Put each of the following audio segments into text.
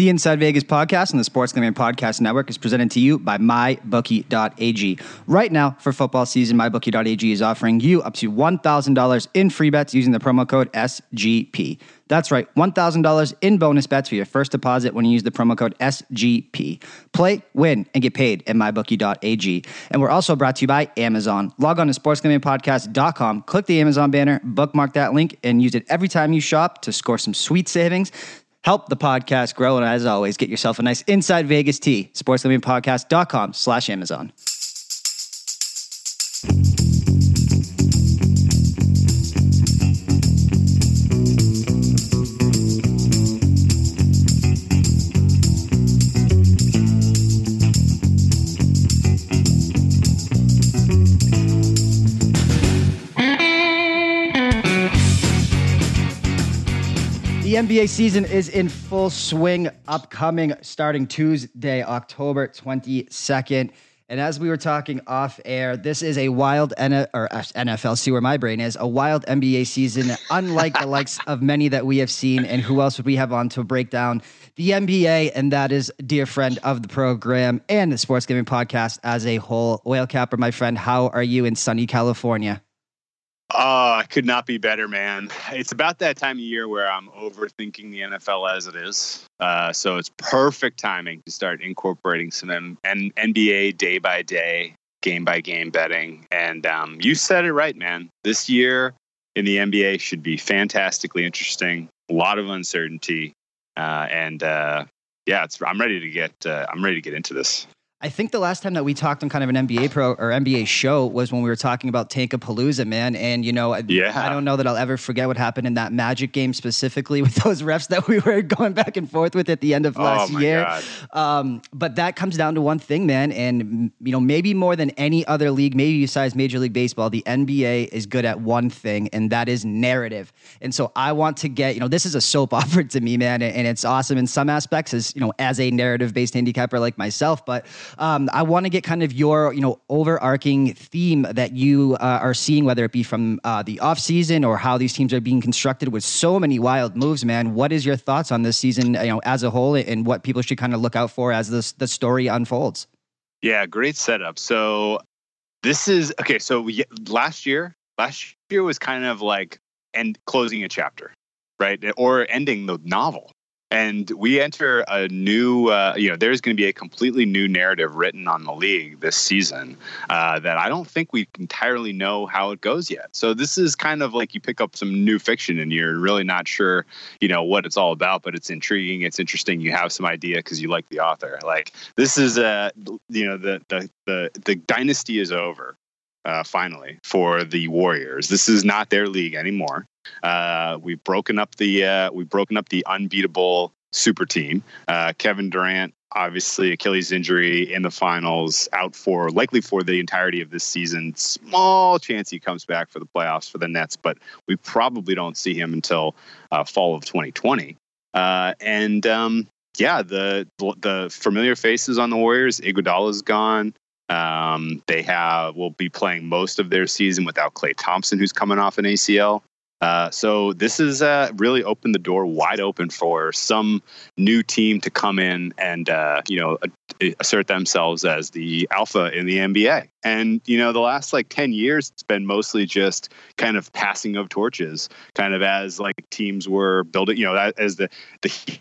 The Inside Vegas podcast and the Sports Gambling Podcast Network is presented to you by MyBookie.ag. Right now, for football season, MyBookie.ag is offering you up to $1,000 in free bets using the promo code SGP. That's right, $1,000 in bonus bets for your first deposit when you use the promo code SGP. Play, win, and get paid at mybookie.ag. And we're also brought to you by Amazon. Log on to sportsgamblingpodcast.com, click the Amazon banner, bookmark that link, and use it every time you shop to score some sweet savings help the podcast grow. And as always, get yourself a nice Inside Vegas tee. SportsGamblingPodcast.com slash Amazon. NBA season is in full swing, upcoming starting Tuesday, October 22nd. And as we were talking off air, this is a wild N- or uh, NFL, see where my brain is, a wild NBA season, unlike the likes of many that we have seen. And who else would we have on to break down the NBA? And that is dear friend of the program and the Sports Gambling Podcast as a whole. Whale Capper, my friend, how are you in sunny California? Oh, I could not be better, man. It's about that time of year where I'm overthinking the NFL as it is. Uh, so it's perfect timing to start incorporating some M- N- NBA day by day, game by game betting. And um, you said it right, man. This year in the NBA should be fantastically interesting. A lot of uncertainty, uh, and uh, yeah, I'm ready to get. Uh, I'm ready to get into this. I think the last time that we talked on kind of an NBA pro or NBA show was when we were talking about Tankapalooza, man. And you know, yeah. I don't know that I'll ever forget what happened in that Magic game specifically with those refs that we were going back and forth with at the end of oh last oh year. Um, but that comes down to one thing, man. And you know, maybe more than any other league, maybe besides Major League Baseball, the NBA is good at one thing, and that is narrative. And so I want to get, you know, this is a soap opera to me, man, and it's awesome in some aspects, as you know, as a narrative-based handicapper like myself, but um, I want to get kind of your, you know, overarching theme that you uh, are seeing, whether it be from uh, the off season or how these teams are being constructed with so many wild moves. Man, what is your thoughts on this season, you know, as a whole, and what people should kind of look out for as this the story unfolds? Yeah, great setup. So this is okay. So we, last year, last year was kind of like and closing a chapter, right, or ending the novel and we enter a new uh, you know there's going to be a completely new narrative written on the league this season uh, that i don't think we entirely know how it goes yet so this is kind of like you pick up some new fiction and you're really not sure you know what it's all about but it's intriguing it's interesting you have some idea because you like the author like this is a you know the the the, the dynasty is over uh, finally for the Warriors. This is not their league anymore. Uh, we've broken up the uh, we've broken up the unbeatable super team. Uh, Kevin Durant, obviously Achilles injury in the finals, out for likely for the entirety of this season. Small chance he comes back for the playoffs for the Nets, but we probably don't see him until uh, fall of 2020. Uh, and um, yeah, the the familiar faces on the Warriors. Iguodala's gone. Um, they have will be playing most of their season without Klay Thompson, who's coming off an ACL. Uh, so this has uh, really opened the door wide open for some new team to come in and uh, you know assert themselves as the alpha in the NBA. And you know the last like ten years, it's been mostly just kind of passing of torches, kind of as like teams were building. You know, as the the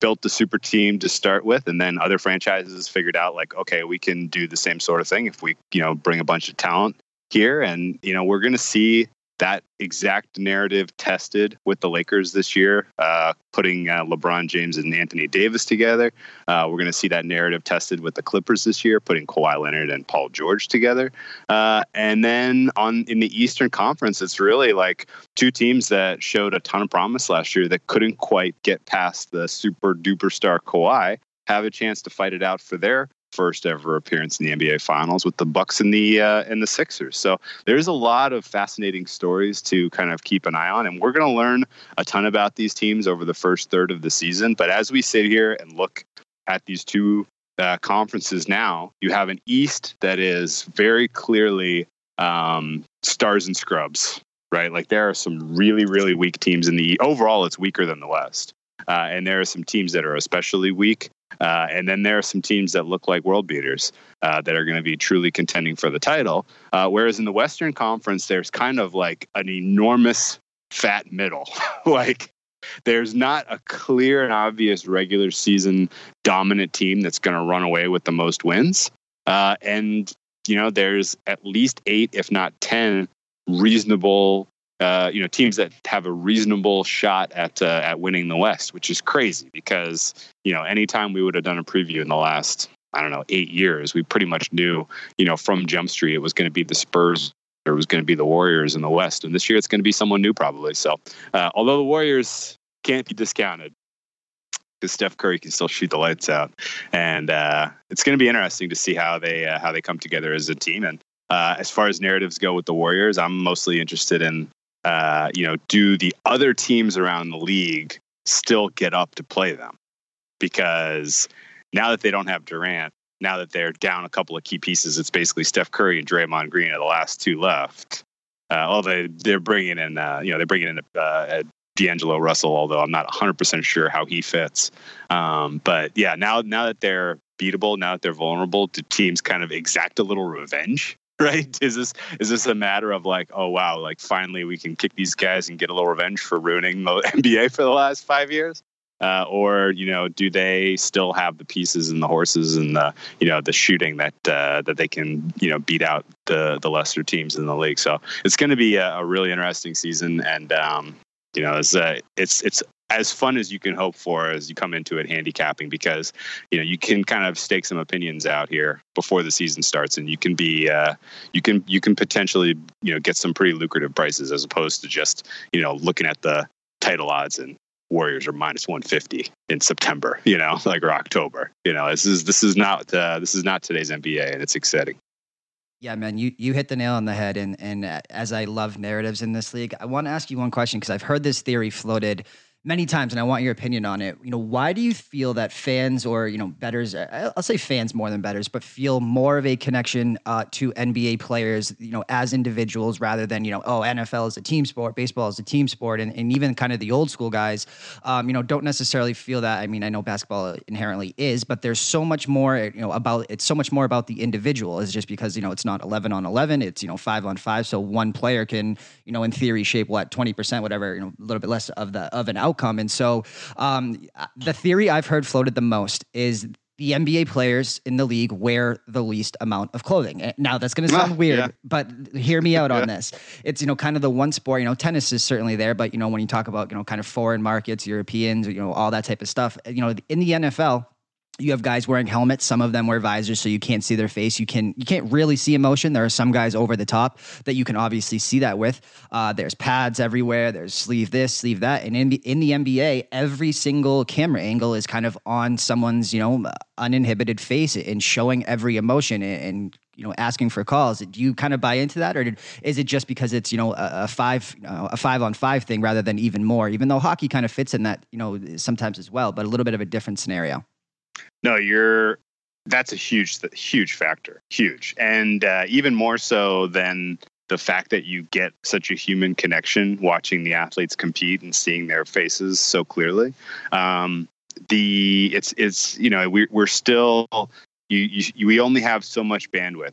built the super team to start with and then other franchises figured out like okay we can do the same sort of thing if we you know bring a bunch of talent here and you know we're going to see that exact narrative tested with the Lakers this year, uh, putting uh, LeBron James and Anthony Davis together. Uh, we're going to see that narrative tested with the Clippers this year, putting Kawhi Leonard and Paul George together. Uh, and then on in the Eastern Conference, it's really like two teams that showed a ton of promise last year that couldn't quite get past the super duper star Kawhi have a chance to fight it out for their first ever appearance in the NBA Finals with the Bucks and the uh, and the Sixers. So there's a lot of fascinating stories to kind of keep an eye on, and we're going to learn a ton about these teams over the first third of the season. But as we sit here and look at these two uh, conferences now, you have an East that is very clearly um, stars and scrubs, right? Like there are some really really weak teams in the overall. It's weaker than the West. Uh, and there are some teams that are especially weak. Uh, and then there are some teams that look like world beaters uh, that are going to be truly contending for the title. Uh, whereas in the Western Conference, there's kind of like an enormous fat middle. like there's not a clear and obvious regular season dominant team that's going to run away with the most wins. Uh, and, you know, there's at least eight, if not 10 reasonable uh, you know teams that have a reasonable shot at uh, at winning the West, which is crazy because you know anytime we would have done a preview in the last I don't know eight years, we pretty much knew you know from Jump Street it was going to be the Spurs it was going to be the Warriors in the West, and this year it's going to be someone new probably. So uh, although the Warriors can't be discounted. Because Steph Curry can still shoot the lights out, and uh, it's going to be interesting to see how they uh, how they come together as a team. And as far as narratives go with the Warriors, I'm mostly interested in uh, you know, do the other teams around the league still get up to play them? Because now that they don't have Durant, now that they're down a couple of key pieces, it's basically Steph Curry and Draymond Green are the last two left. Uh, although they're bringing in, uh, you know, they're bringing in uh, D'Angelo Russell, although I'm not 100% sure how he fits. Um, but yeah, now now that they're beatable, now that they're vulnerable, do teams kind of exact a little revenge right? Is this is this a matter of like, oh wow, like finally we can kick these guys and get a little revenge for ruining the NBA for the last five years? Uh, or you know, do they still have the pieces and the horses and the you know the shooting that uh, that they can you know beat out the the lesser teams in the league? So it's going to be a, a, really interesting season, and um, you know, it's uh, it's it's as fun as you can hope for as you come into it handicapping because you know you can kind of stake some opinions out here before the season starts and you can be uh, you can you can potentially you know get some pretty lucrative prices as opposed to just you know looking at the title odds and Warriors are minus 150 in September, you know, like or October. You know, this is this is not uh, this is not today's NBA, and it's exciting. Yeah, man, you you hit the nail on the head. And and uh, as I love narratives in this league, I want to ask you one question because I've heard this theory floated many times, and I want your opinion on it. You know, why do you feel that fans or you know betters, I'll say fans more than betters, but feel more of a connection uh, to NBA players, you know, as individuals rather than you know, oh, NFL is a team sport, baseball is a team sport, and, and even kind of the old school guys, um, you know, don't necessarily feel that. I mean, I know basketball inherently is, but there's so much more, you know, about it's so much more about the individual. Is just because you know it's not 11 on 11, it's you know five on five, so one player can you know in theory shape what 20 percent, whatever, you know, a little bit less of the of an outcome. And so um, the theory I've heard floated the most is the NBA players in the league wear the least amount of clothing. Now that's going to sound ah, weird, yeah. but hear me out on this. It's you know kind of the one sport. You know, tennis is certainly there, but you know when you talk about you know kind of foreign markets, Europeans, you know all that type of stuff. You know, in the NFL, you have guys wearing helmets. Some of them wear visors so you can't see their face. You can you can't really see emotion. There are some guys over the top that you can obviously see that with. Uh, there's pads everywhere. There's sleeve this sleeve that. And in the, in the nba every single camera angle is kind of on someone's you know uninhibited face and showing every emotion and, you know asking for calls. Do you kind of buy into that or did, is it just because it's you know a, a five uh, a five on five thing rather than even more? Even though hockey kind of fits in that you know sometimes as well but a little bit of a different scenario no, you're that's a huge huge factor, huge, and uh, even more so than the fact that you get such a human connection watching the athletes compete and seeing their faces so clearly. Um, the it's it's you know we, we're still you, you we only have so much bandwidth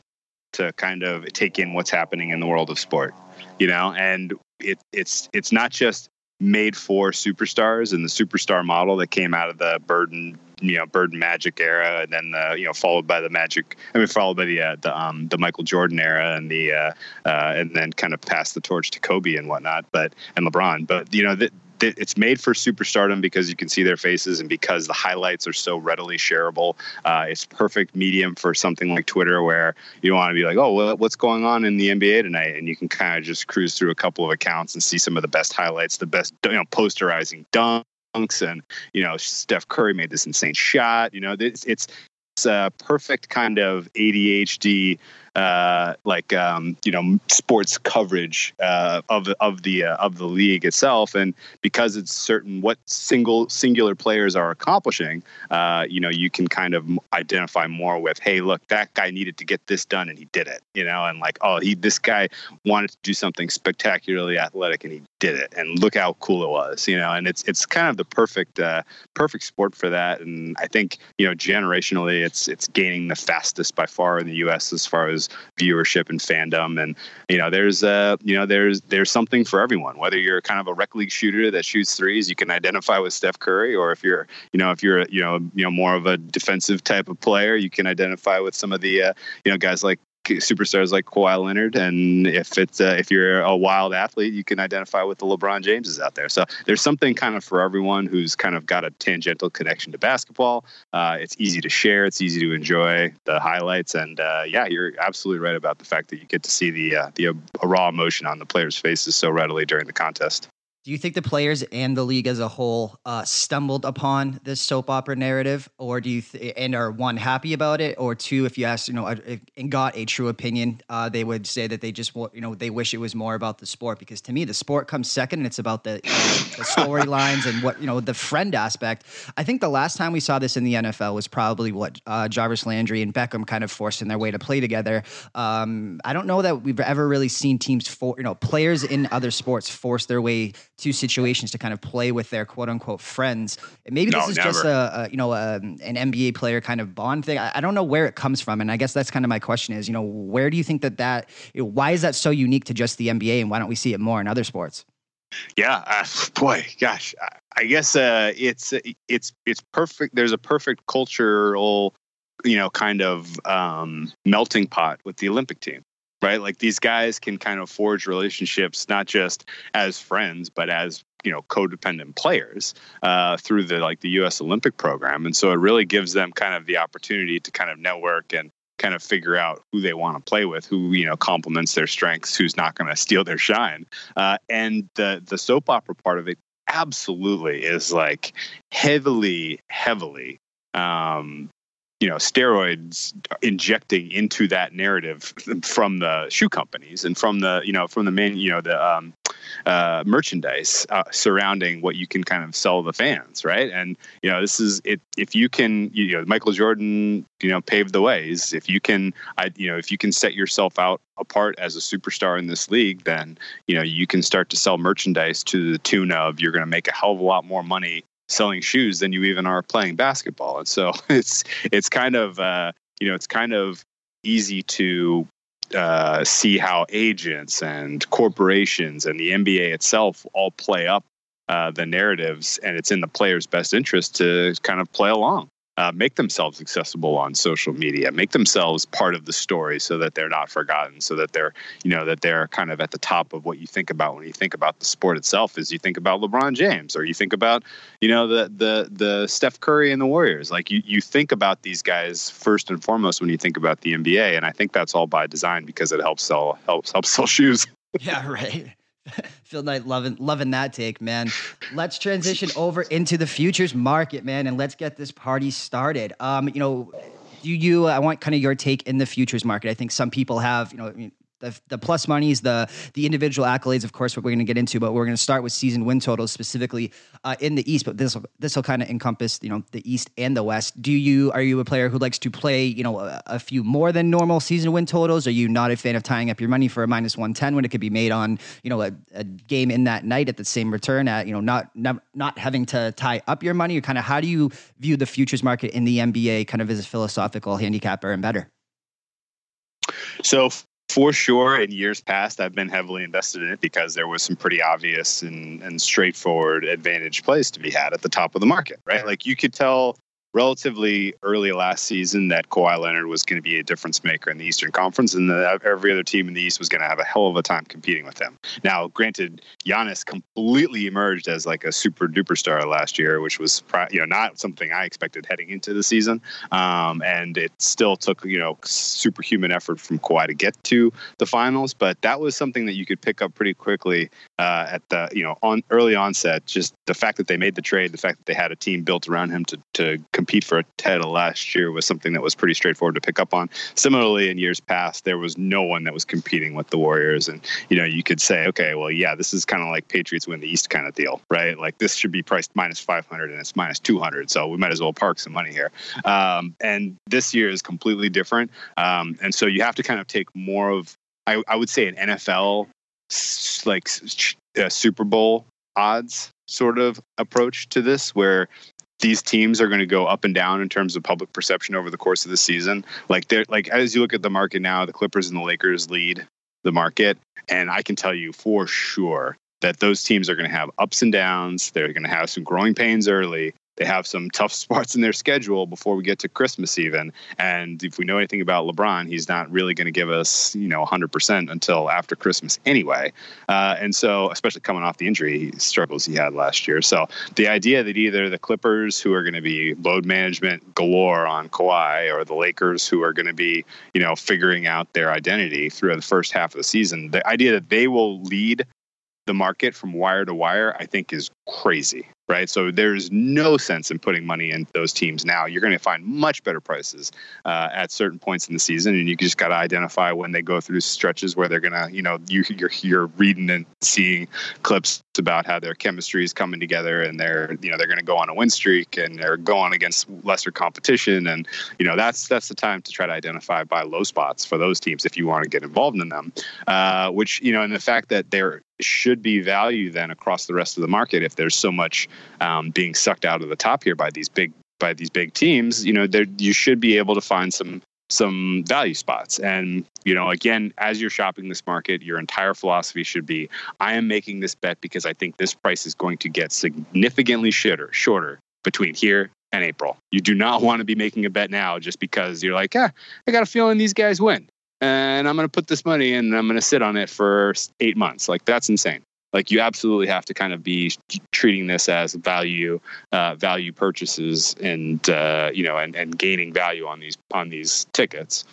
to kind of take in what's happening in the world of sport you know and it it's it's not just made for superstars and the superstar model that came out of the Burden you know Bird Magic era, and then the you know followed by the Magic. I mean, followed by the uh, the um, the Michael Jordan era, and the uh, uh, and then kind of passed the torch to Kobe and whatnot, but and LeBron. But you know it's made for superstardom because you can see their faces and because the highlights are so readily shareable. Uh, it's perfect medium for something like Twitter where you want to be like, oh, well, what's going on in the NBA tonight? And you can kind of just cruise through a couple of accounts and see some of the best highlights, the best, you know, posterizing dunk and you know Steph Curry made this insane shot. You know, it's it's, it's a perfect kind of ADHD uh, like um, you know sports coverage uh, of of the uh, of the league itself, and because it's certain what single singular players are accomplishing, uh, you know you can kind of identify more with, hey, look, that guy needed to get this done and he did it, you know, and like, oh, he this guy wanted to do something spectacularly athletic and he did it and look how cool it was you know and it's it's kind of the perfect uh, perfect sport for that and i think you know generationally it's it's gaining the fastest by far in the us as far as viewership and fandom and you know there's uh you know there's there's something for everyone. Whether you're kind of a rec league shooter that shoots threes you can identify with steph curry or if you're you know if you're you know you know more of a defensive type of player you can identify with some of the uh, you know guys like superstars like Kawhi Leonard, and if it's uh, if you're a wild athlete, you can identify with the LeBron Jameses out there. So there's something kind of for everyone who's kind of got a tangential connection to basketball. Uh, it's easy to share, it's easy to enjoy the highlights, and uh, yeah, you're absolutely right about the fact that you get to see the uh, the raw emotion on the players' faces so readily during the contest. Do you think the players and the league as a whole uh, stumbled upon this soap opera narrative, or do you th- and are one happy about it, or two, if you asked, you know, a, and got a true opinion, uh, they would say that they just, want, you know, they wish it was more about the sport because to me the sport comes second, and it's about the, the storylines and what you know the friend aspect. I think the last time we saw this in the NFL was probably what uh, Jarvis Landry and Beckham kind of forcing their way to play together. Um, I don't know that we've ever really seen teams for you know players in other sports force their way two situations to kind of play with their quote unquote friends. maybe this no, is never. just a, a, you know a, an NBA player kind of bond thing. I, I, don't know where it comes from, and I guess that's kind of my question is you know where do you think that that you know, why is that so unique to just the NBA, and why don't we see it more in other sports? Yeah, uh, boy, gosh, I guess uh, it's it's it's perfect. There's a perfect cultural, you know, kind of um, melting pot with the Olympic team right? Like these guys can kind of forge relationships not just as friends, but as you know codependent players uh, through the like the U.S. Olympic program, and so it really gives them kind of the opportunity to kind of network and kind of figure out who they want to play with, who you know complements their strengths, who's not going to steal their shine. Uh, and the the soap opera part of it absolutely is like heavily, heavily um, you know steroids injecting into that narrative from the shoe companies and from the you know from the main you know the um, uh, merchandise uh, surrounding what you can kind of sell the fans right? And you know this is it if you can you know michael jordan you know paved the ways. If you can i you know if you can set yourself out apart as a superstar in this league then you know you can start to sell merchandise to the tune of you're going to make a hell of a lot more money selling shoes than you even are playing basketball. And so it's it's kind of uh, you know it's kind of easy to uh, see how agents and corporations and the NBA itself all play up uh, the narratives, and it's in the player's best interest to kind of play along uh, make themselves accessible on social media, make themselves part of the story so that they're not forgotten, so that they're, you know, that they're kind of at the top of what you think about when you think about the sport itself. Is you think about LeBron James or you think about, you know, the the the Steph Curry and the Warriors. Like you you think about these guys first and foremost when you think about the NBA, and I think that's all by design because it helps sell helps helps sell shoes. yeah, right. Phil Knight loving loving that take, man. Let's transition over into the futures market, man, and let's get this party started. Um, you know, do you I want kind of your take in the futures market. I think some people have, you know, the, the plus monies, the the individual accolades, of course, what we're going to get into, but we're going to start with season win totals specifically uh, in the East. But this this will kind of encompass you know the East and the West. Do you are you a player who likes to play you know a, a few more than normal season win totals? Are you not a fan of tying up your money for a minus one ten when it could be made on you know a, a, game in that night at the same return at you know not not not having to tie up your money? Or kind of how do you view the futures market in the NBA kind of as a philosophical handicapper and better? So for sure in years past i've been heavily invested in it because there was some pretty obvious and, and straightforward advantage plays to be had at the top of the market right? Like you could tell relatively early last season that Kawhi Leonard was going to be a difference maker in the Eastern Conference, and that every other team in the East was going to have a hell of a time competing with him. Now, granted, Giannis completely emerged as like a super duper star last year, which was you know not something I expected heading into the season, um, and it still took you know superhuman effort from Kawhi to get to the finals, but that was something that you could pick up pretty quickly uh, at the you know on early onset. Just the fact that they made the trade, the fact that they had a team built around him to to compete for a title last year was something that was pretty straightforward to pick up on. Similarly, in years past, there was no one that was competing with the Warriors, and you know you could say, okay, well, yeah, this is kind of like Patriots win the East kind of deal, right? Like this should be priced minus 500 and it's minus 200, so we might as well park some money here. Um, and this year is completely different, um, and so you have to kind of take more of I, I would say an NFL like a uh, Super Bowl odds sort of approach to this, where these teams are going to go up and down in terms of public perception over the course of the season. Like they're like as you look at the market now, the Clippers and the Lakers lead the market, and I can tell you for sure that those teams are going to have ups and downs. They're going to have some growing pains early, they have some tough spots in their schedule before we get to Christmas even. And if we know anything about LeBron, he's not really going to give us, you know, 100% until after Christmas anyway. Uh, and so, especially coming off the injury struggles he had last year. So the idea that either the Clippers, who are going to be load management galore on Kawhi, or the Lakers, who are going to be, you know, figuring out their identity through the first half of the season, the idea that they will lead the market from wire to wire, I think is crazy right? So there's no sense in putting money in those teams now. You're going to find much better prices uh, at certain points in the season, and you just got to identify when they go through stretches where they're going to, you know, you, you're you're reading and seeing clips about how their chemistry is coming together, and they're you know they're going to go on a win streak and they're going against lesser competition, and you know that's that's the time to try to identify buy low spots for those teams if you want to get involved in them. Uh, which you know, and the fact that there should be value then across the rest of the market if there's so much um, being sucked out of the top here by these big by these big teams, you know, there you should be able to find some some value spots. And you know, again, as you're shopping this market, your entire philosophy should be: I am making this bet because I think this price is going to get significantly shorter, shorter between here and April. You do not want to be making a bet now just because you're like, ah, I got a feeling these guys win, and I'm going to put this money in and I'm going to sit on it for eight months. Like that's insane like you absolutely have to kind of be treating this as value uh, value purchases and uh, you know and, and gaining value on these on these tickets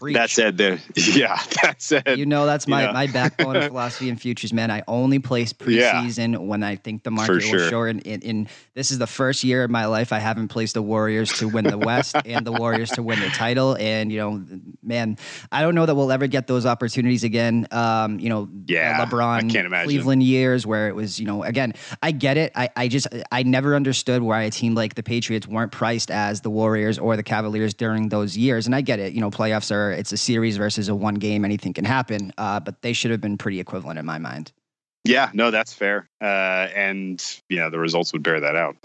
Preach. That said, there, yeah. That said, you know, that's my, my backbone of philosophy and futures, man. I only place preseason yeah, when I think the market sure. will short. And, in this is the first year of my life I haven't placed the Warriors to win the West and the Warriors to win the title. And you know, man, I don't know that we'll ever get those opportunities again. Um, you know, yeah, LeBron, Cleveland years where it was, you know, again, I get it. I, I just I never understood why a team like the Patriots weren't priced as the Warriors or the Cavaliers during those years. And I get it. You know, playoffs are it's a series versus a one game, anything can happen. Uh, but they should have been pretty equivalent in my mind. Yeah, no, that's fair. Uh, and, you know, the results would bear that out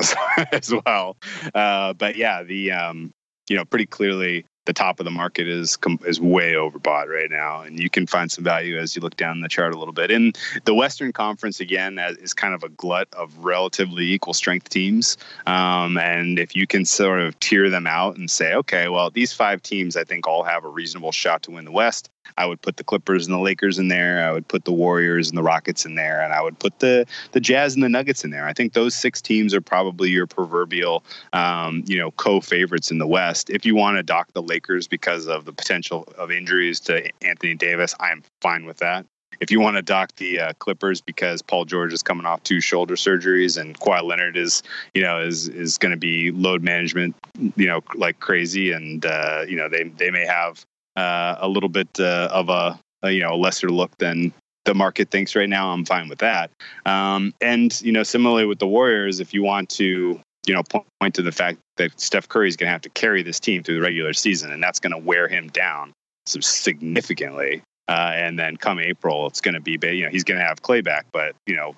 as well. Uh, but yeah, the, um, you know, pretty clearly the top of the market is is way overbought right now, and you can find some value as you look down the chart a little bit. In the Western Conference, again, is kind of a glut of relatively equal strength teams, um, and if you can sort of tier them out and say, okay, well, these five teams, I think, all have a reasonable shot to win the West. I would put the Clippers and the Lakers in there. I would put the Warriors and the Rockets in there, and I would put the the Jazz and the Nuggets in there. I think those six teams are probably your proverbial, um, you know, co-favorites in the West. If you want to dock the Lakers because of the potential of injuries to Anthony Davis, I'm fine with that. If you want to dock the uh, Clippers because Paul George is coming off two shoulder surgeries and Kawhi Leonard is, you know, is is going to be load management, you know, like crazy, and uh, you know they they may have uh, a little bit uh, of a, a, you know lesser look than the market thinks right now. I'm fine with that. Um, and you know, similarly with the Warriors, if you want to you know point to the fact that Steph Curry is going to have to carry this team through the regular season, and that's going to wear him down significantly. Uh, and then come April, it's going to be, you know, he's going to have Klay back, but you know,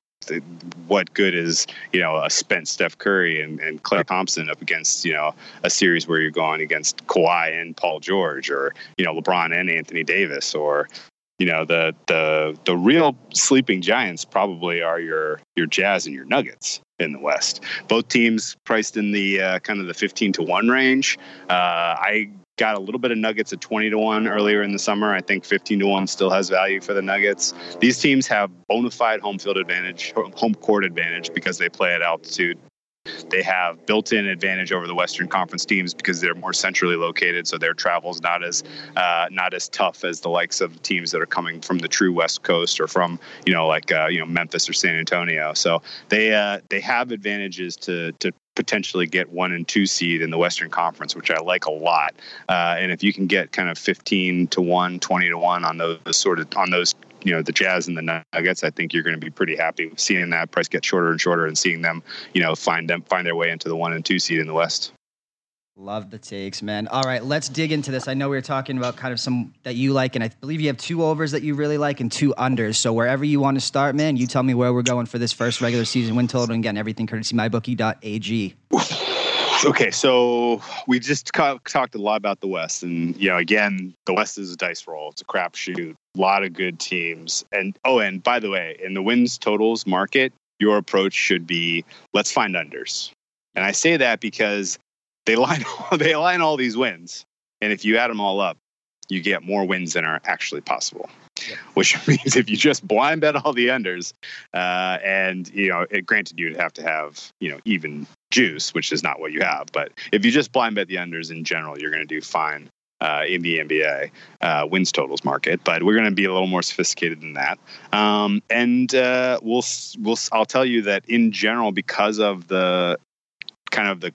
what good is you know a spent Steph Curry and, and Klay Thompson up against you know a series where you're going against Kawhi and Paul George or you know LeBron and Anthony Davis or you know the the the real sleeping giants probably are your your Jazz and your Nuggets in the West. Both teams priced in the uh, kind of the 15 to 1 range. Uh, I got a little bit of Nuggets at 20 to 1 earlier in the summer. I think 15 to 1 still has value for the Nuggets. These teams have bona fide home field advantage, home court advantage because they play at altitude. They have built-in advantage over the Western Conference teams because they're more centrally located, so their travel's not as uh, not as tough as the likes of teams that are coming from the true West Coast or from you know like uh, you know Memphis or San Antonio. So they uh, they have advantages to to potentially get one and two seed in the Western Conference, which I like a lot. Uh, and if you can get kind of 15 to 1, 20 to 1 on those sort of on those, you know, the Jazz and the Nuggets, I think you're going to be pretty happy seeing that price get shorter and shorter and seeing them, you know, find them find their way into the one and two seed in the West. Love the takes, man. All right, let's dig into this. I know we were talking about kind of some that you like, and I believe you have two overs that you really like and two unders. So wherever you want to start, man, you tell me where we're going for this first regular season win total. And again, everything courtesy mybookie.ag. Okay, so we just talked a lot about the West, and you know, again, the West is a dice roll. It's a crapshoot. A lot of good teams, and oh, and by the way, in the wins totals market, your approach should be let's find unders. And I say that because they line they align all these wins, and if you add them all up, you get more wins than are actually possible. Yeah. Which means if you just blind bet all the unders, uh, and you know, it, granted you'd have to have you know even juice, which is not what you have, but if you just blind bet the unders in general, you're going to do fine uh, in the NBA uh, wins totals market, but we're going to be a little more sophisticated than that. Um, and uh, we'll we'll I'll tell you that in general, because of the kind of the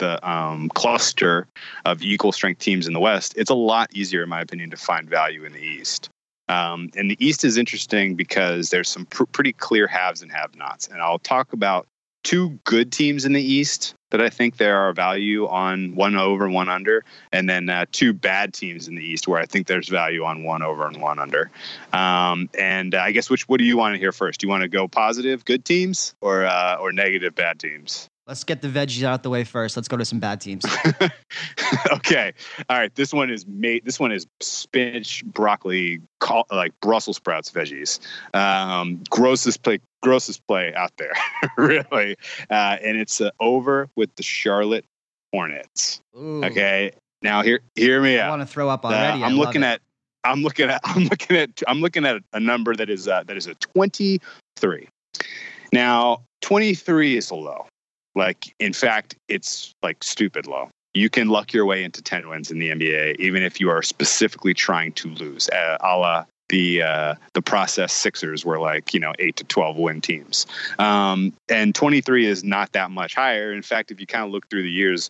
the um, cluster of equal strength teams in the West, it's a lot easier, in my opinion, to find value in the East. Um, and the East is interesting because there's some pr- pretty clear haves and have-nots, and I'll talk about two good teams in the East that I think there are value on one over and one under, and then uh, two bad teams in the East where I think there's value on one over and one under. Um, and I guess which what do you want to hear first? Do you want to go positive, good teams, or uh, or negative, bad teams? Let's get the veggies out the way first. Let's go to some bad teams. okay. All right. This one is made. This one is spinach, broccoli, like Brussels sprouts veggies. Um, grossest play, grossest play out there, really. Uh, and it's uh, over with the Charlotte Hornets. Ooh. Okay. Now here, hear me I out. want to throw up already. Uh, I'm looking at. I'm looking at. I'm looking at. I'm looking at a number that is uh, that is a 23. Now, 23 is a low. Like, in fact, it's like stupid low. You can luck your way into 10 wins in the NBA, even if you are specifically trying to lose, uh, a la the uh, the process Sixers were like you know eight to twelve win teams, um, and twenty three is not that much higher. In fact, if you kind of look through the years,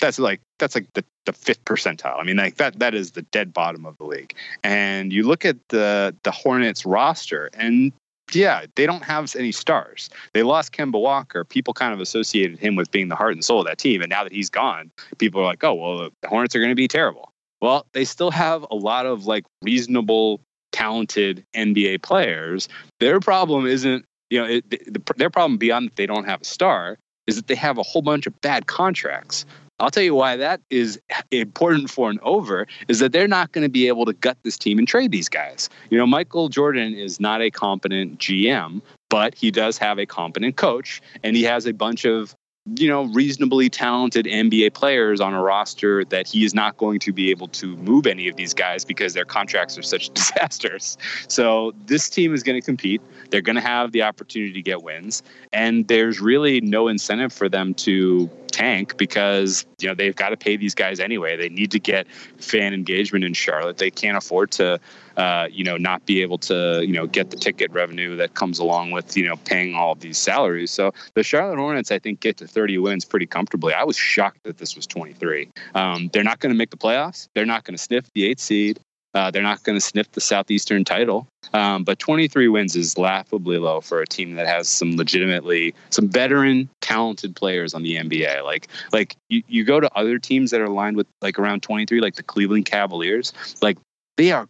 that's like that's like the, the fifth percentile. I mean, like that that is the dead bottom of the league. And you look at the the Hornets roster, and yeah, they don't have any stars. They lost Kemba Walker. People kind of associated him with being the heart and soul of that team. And now that he's gone, people are like, oh, well, the Hornets are going to be terrible. Well, they still have a lot of like reasonable, talented NBA players. Their problem isn't, you know, it, the, their problem beyond that they don't have a star is that they have a whole bunch of bad contracts. I'll tell you why that is important for an over is that they're not going to be able to gut this team and trade these guys. You know, Michael Jordan is not a competent GM, but he does have a competent coach and he has a bunch of you know, reasonably talented NBA players on a roster that he is not going to be able to move any of these guys because their contracts are such disasters. So this team is going to compete. They're going to have the opportunity to get wins, and there's really no incentive for them to tank because you know they've got to pay these guys anyway. They need to get fan engagement in Charlotte. They can't afford to uh, you know, not be able to, you know, get the ticket revenue that comes along with, you know, paying all of these salaries. So the Charlotte Hornets, I think, get to 30 wins pretty comfortably. I was shocked that this was 23. Um, they're not going to make the playoffs. They're not going to sniff the eighth seed. Uh, they're not going to sniff the Southeastern title. Um, but 23 wins is laughably low for a team that has some legitimately some veteran, talented players on the NBA. Like like you, you go to other teams that are aligned with like around 23, like the Cleveland Cavaliers. Like they are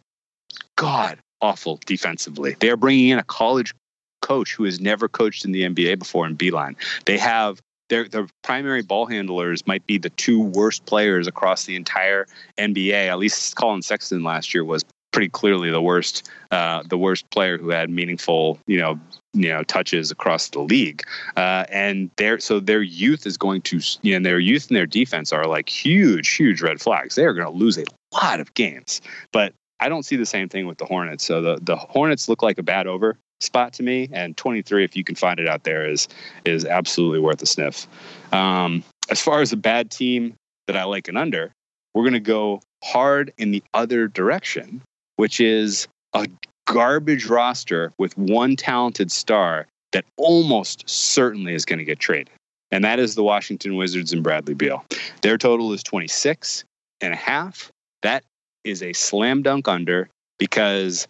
god awful defensively. They are bringing in a college coach who has never coached in the NBA before in Beilein. They have their their primary ball handlers might be the two worst players across the entire NBA. At least Collin Sexton last year was pretty clearly the worst uh, the worst player who had meaningful you know you know touches across the league. Uh, and their so their youth is going to you know their youth and their defense are like huge huge red flags. They are going to lose a lot of games. But I don't see the same thing with the Hornets. So the the Hornets look like a bad over spot to me, and 23, if you can find it out there, is is absolutely worth a sniff. Um, as far as a bad team that I like an under, we're going to go hard in the other direction, which is a garbage roster with one talented star that almost certainly is going to get traded. And that is the Washington Wizards and Bradley Beal. Their total is 26 and a half. That is a slam dunk under because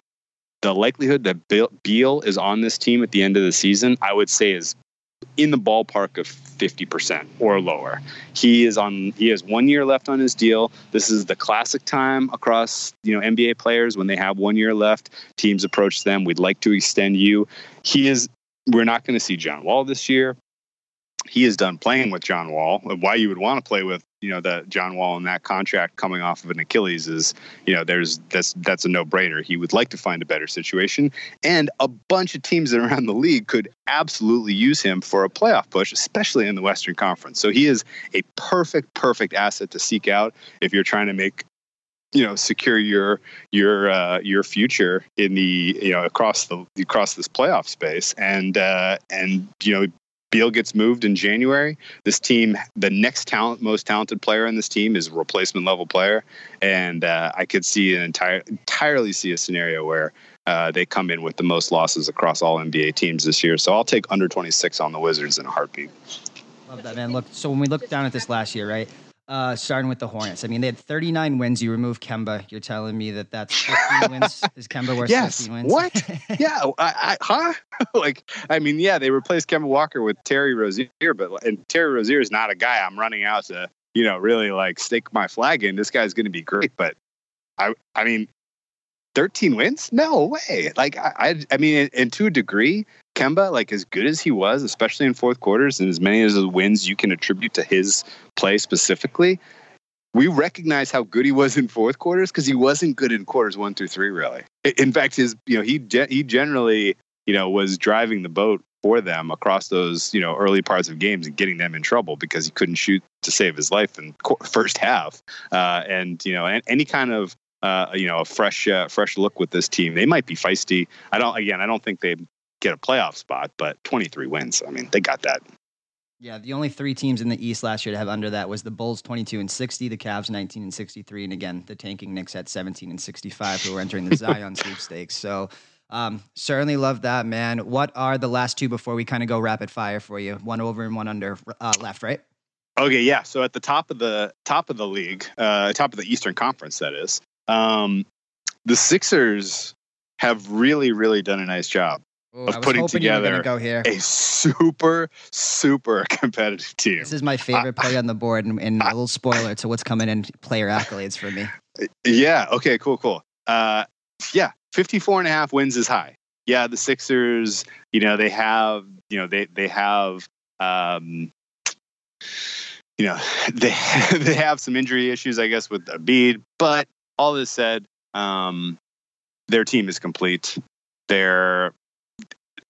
the likelihood that Beal is on this team at the end of the season, I would say, is in the ballpark of 50% or lower. He is on he has 1 year left on his deal. This is the classic time across, you know, NBA players when they have 1 year left, teams approach them, we'd like to extend you. He is we're not going to see John Wall this year he is done playing with John Wall. Why you would want to play with you know the John Wall in that contract coming off of an Achilles is you know there's that's that's a no brainer. He would like to find a better situation, and a bunch of teams around the league could absolutely use him for a playoff push, especially in the Western Conference. So he is a perfect perfect asset to seek out if you're trying to make you know secure your your uh, your future in the you know across the across this playoff space and uh, and you know Beal gets moved in January. This team, the next talent, most talented player in this team is a replacement level player, and uh, I could see an entire entirely see a scenario where uh, they come in with the most losses across all NBA teams this year. So I'll take under 26 on the Wizards in a heartbeat. Love that, man. Look, so when we look down at this last year, right? Uh, starting with the Hornets. I mean, they had 39 wins. You remove Kemba. You're telling me that that's 15 wins. Is Kemba worth yes. 15 wins? What? yeah. I, I, huh? like, I mean, yeah, they replaced Kemba Walker with Terry Rozier, but and Terry Rozier is not a guy I'm running out to, you know, really like stake my flag in. This guy's going to be great, but I, I mean, 13 wins? No way. Like, I, I, I mean, and, and to a degree, Kemba, like as good as he was, especially in fourth quarters, and as many as the wins you can attribute to his play specifically, we recognize how good he was in fourth quarters because he wasn't good in quarters one through three, really. In fact, his you know he he generally you know was driving the boat for them across those you know early parts of games and getting them in trouble because he couldn't shoot to save his life in first half. Uh, and you know and any kind of uh, you know a fresh uh, fresh look with this team. They might be feisty. I don't again. I don't think they get a playoff spot, but 23 wins. I mean, they got that. Yeah, the only three teams in the East last year to have under that was the Bulls 22 and 60, the Cavs 19 and 63, and again the tanking Knicks at 17 and 65, who are entering the Zion sweepstakes. So um, certainly love that, man. What are the last two before we kind of go rapid fire for you? One over and one under uh, left, right? Okay, yeah. So at the top of the top of the league, uh, top of the Eastern Conference, that is, um, the Sixers have really, really done a nice job Ooh, of putting together go a super, super competitive team. This is my favorite play on the board, and, and, a little spoiler to what's coming in player accolades for me. Yeah. Okay. Cool. Cool. Uh, yeah. 54 and a half wins is high. Yeah. The Sixers, you know, they have, you know, they, they have, um, you know, they, they have some injury issues, I guess, with Embiid, but all this said, um, their team is complete. They're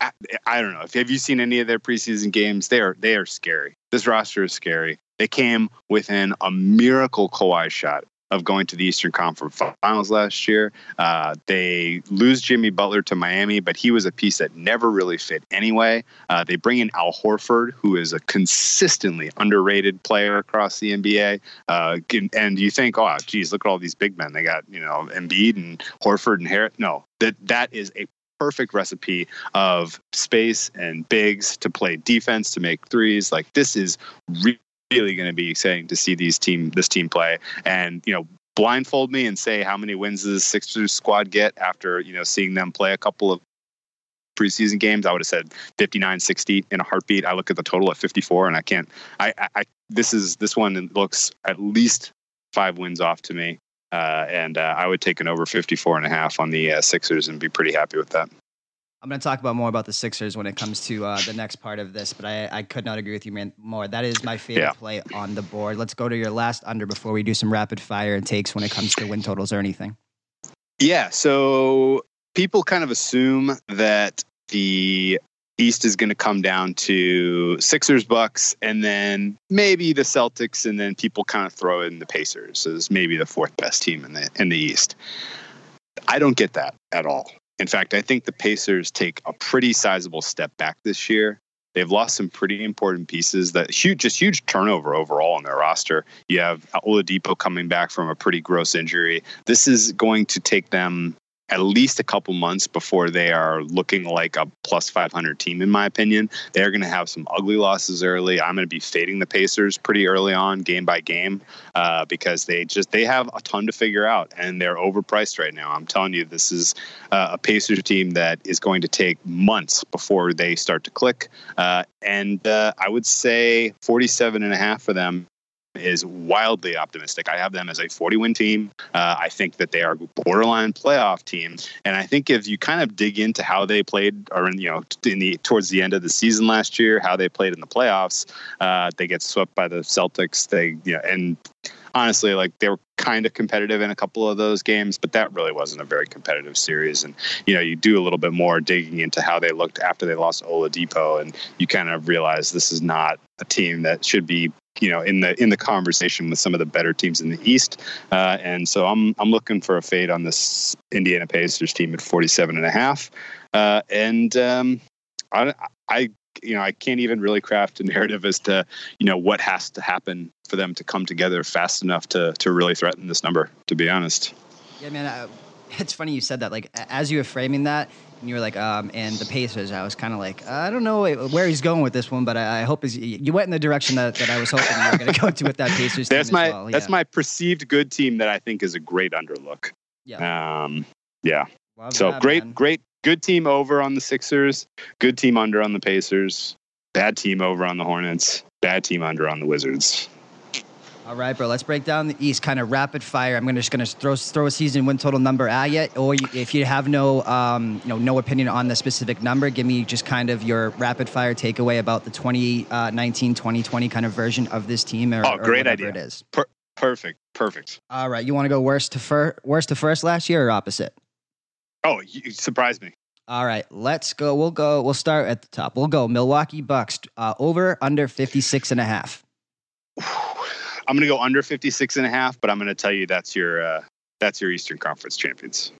I, don't know. If have you seen any of their preseason games? They are they are scary. This roster is scary. They came within a miracle Kawhi shot of going to the Eastern Conference Finals last year. Uh, they lose Jimmy Butler to Miami, but he was a piece that never really fit anyway. Uh, they bring in Al Horford, who is a consistently underrated player across the NBA. Uh, and you think, oh, geez, look at all these big men. They got you know Embiid and Horford and Harris. No, that that is a perfect recipe of space and bigs to play defense to make threes. Like this is really going to be exciting to see these team this team play. And you know, blindfold me and say how many wins does the Sixers squad get after you know seeing them play a couple of preseason games. I would have said 59 60 in a heartbeat. I look at the total at 54 and I can't I, I this is this one looks at least five wins off to me. Uh, and uh, I would take an over 54 and a half on the uh, Sixers and be pretty happy with that. I'm going to talk about more about the Sixers when it comes to uh, the next part of this, but I, I, could not agree with you man, more. That is my favorite yeah. play on the board. Let's go to your last under before we do some rapid fire and takes when it comes to win totals or anything. Yeah. So people kind of assume that the East is going to come down to Sixers, Bucks, and then maybe the Celtics, and then people kind of throw in the Pacers as maybe the fourth best team in the in the East. I don't get that at all. In fact, I think the Pacers take a pretty sizable step back this year. They've lost some pretty important pieces that huge, just huge turnover overall on their roster. You have Oladipo coming back from a pretty gross injury. This is going to take them at least a couple months before they are looking like a plus 500 team, in my opinion. They're going to have some ugly losses early. I'm going to be fading the Pacers pretty early on, game by game, uh, because they just they have a ton to figure out, and they're overpriced right now. I'm telling you, this is uh, a Pacers team that is going to take months before they start to click. Uh, and uh, I would say 47 and a half for them is wildly optimistic. I have them as a 40 win team. Uh, I think that they are borderline playoff team, and I think if you kind of dig into how they played, or in you know in the towards the end of the season last year, how they played in the playoffs, uh, they get swept by the Celtics. They you know and honestly, like they were kind of competitive in a couple of those games, but that really wasn't a very competitive series. And you know, you do a little bit more digging into how they looked after they lost Oladipo, and you kind of realize this is not a team that should be you know in the in the conversation with some of the better teams in the East. Uh, and so I'm I'm looking for a fade on this Indiana Pacers team at 47 and a half. Uh, and um, I, I you know I can't even really craft a narrative as to you know what has to happen for them to come together fast enough to to really threaten this number. To be honest. Yeah, man. Uh, it's funny you said that. Like as you were framing that, and you were like, um, and the Pacers. I was kind of like, I don't know where he's going with this one, but I, I hope you went in the direction that, that I was hoping you were going to go to with that Pacers. that's my well. that's my perceived good team that I think is a great underlook. Yeah. Um, yeah. Love so that, great, man. great, good team over on the Sixers. Good team under on the Pacers. Bad team over on the Hornets. Bad team under on the Wizards. All right, bro. Let's break down the East, kind of rapid fire. I'm gonna just gonna throw throw a season win total number at you, or you, if you have no um, you know no opinion on the specific number, give me just kind of your rapid fire takeaway about the 2019 2020 uh, kind of version of this team. Or, oh, great idea. It is per- perfect, perfect. All right, you want to go worst to first, worst to first last year or opposite? Oh, you surprised me. All right, let's go. We'll go. We'll start at the top. We'll go Milwaukee Bucks uh, over under 56 and a half. I'm going to go under 56 and a half, but I'm going to tell you that's your uh, that's your Eastern Conference champions.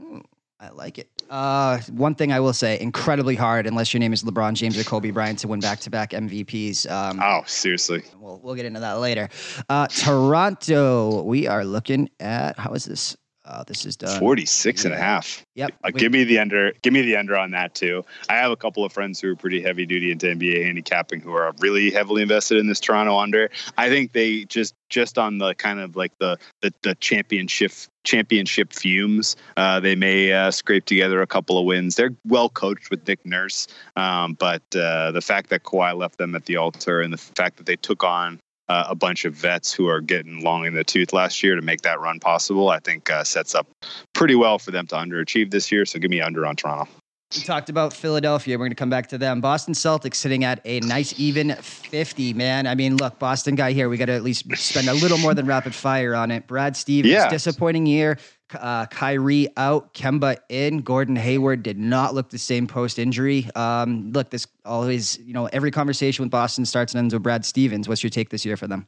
Mm, I like it. Uh, one thing I will say, incredibly hard unless your name is LeBron James or Kobe Bryant to win back-to-back MVPs. Um, oh, seriously. We'll we'll get into that later. Uh, Toronto, we are looking at how is this? Uh, this is done 46 yeah. and a half. Yep. Uh, give me the under. Give me the under on that too. I have a couple of friends who are pretty heavy duty into NBA handicapping who are really heavily invested in this Toronto under. I think they just just on the kind of like the the, the championship championship fumes. Uh, they may uh, scrape together a couple of wins. They're well coached with Nick Nurse, um, but uh, the fact that Kawhi left them at the altar and the fact that they took on uh, a bunch of vets who are getting long in the tooth last year to make that run possible, I think uh, sets up pretty well for them to underachieve this year. So give me under on Toronto. We talked about Philadelphia. We're going to come back to them. Boston Celtics sitting at a nice even 50, man. I mean, look, Boston guy here. We got to at least spend a little more than rapid fire on it. Brad Stevens, yeah. disappointing year. Uh, Kyrie out, Kemba in. Gordon Hayward did not look the same post injury. Um, look, this always, you know, every conversation with Boston starts and ends with Brad Stevens. What's your take this year for them?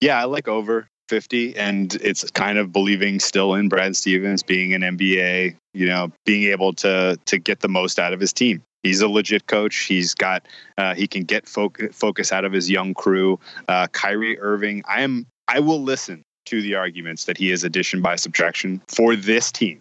Yeah, I like over 50 and it's kind of believing still in Brad Stevens being an NBA, you know, being able to to get the most out of his team. He's a legit coach. He's got uh, he can get fo- focus out of his young crew. Uh, Kyrie Irving, I am I will listen to the arguments that he is addition by subtraction for this team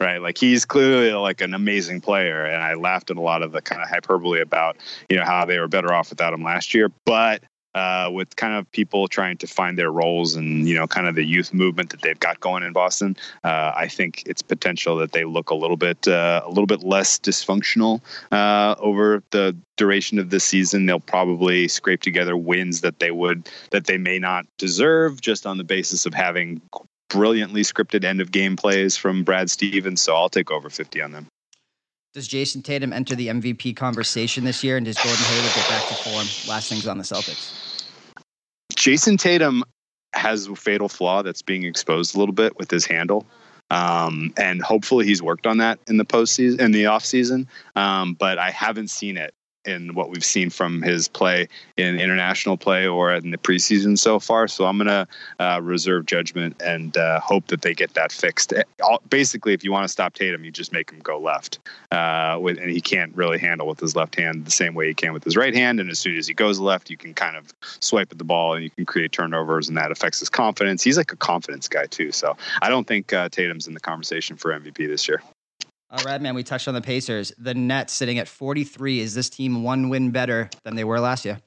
right? Like he's clearly like an amazing player, and I laughed at a lot of the kind of hyperbole about you know how they were better off without him last year. But uh, with kind of people trying to find their roles and you know kind of the youth movement that they've got going in Boston. Uh, I think it's potential that they look a little bit uh, a little bit less dysfunctional uh, over the duration of this season. They'll probably scrape together wins that they would that they may not deserve just on the basis of having brilliantly scripted end of game plays from Brad Stevens. So I'll take over 50 on them. Does Jayson Tatum enter the MVP conversation this year, and does Gordon Hayward get back to form? Last things on the Celtics. Jayson Tatum has a fatal flaw that's being exposed a little bit with his handle. Um, and hopefully he's worked on that in the postseason, in the offseason. Um, but I haven't seen it in what we've seen from his play in international play or in the preseason so far. So I'm going to uh, reserve judgment and uh, hope that they get that fixed. Eh, basically, if you want to stop Tatum, you just make him go left. Uh, with, and he can't really handle with his left hand the same way he can with his right hand. And as soon as he goes left, you can kind of swipe at the ball and you can create turnovers, and that affects his confidence. He's like a confidence guy, too. So I don't think uh, Tatum's in the conversation for MVP this year. All right, man. We touched on the Pacers. The Nets sitting at 43. Is this team one win better than they were last year?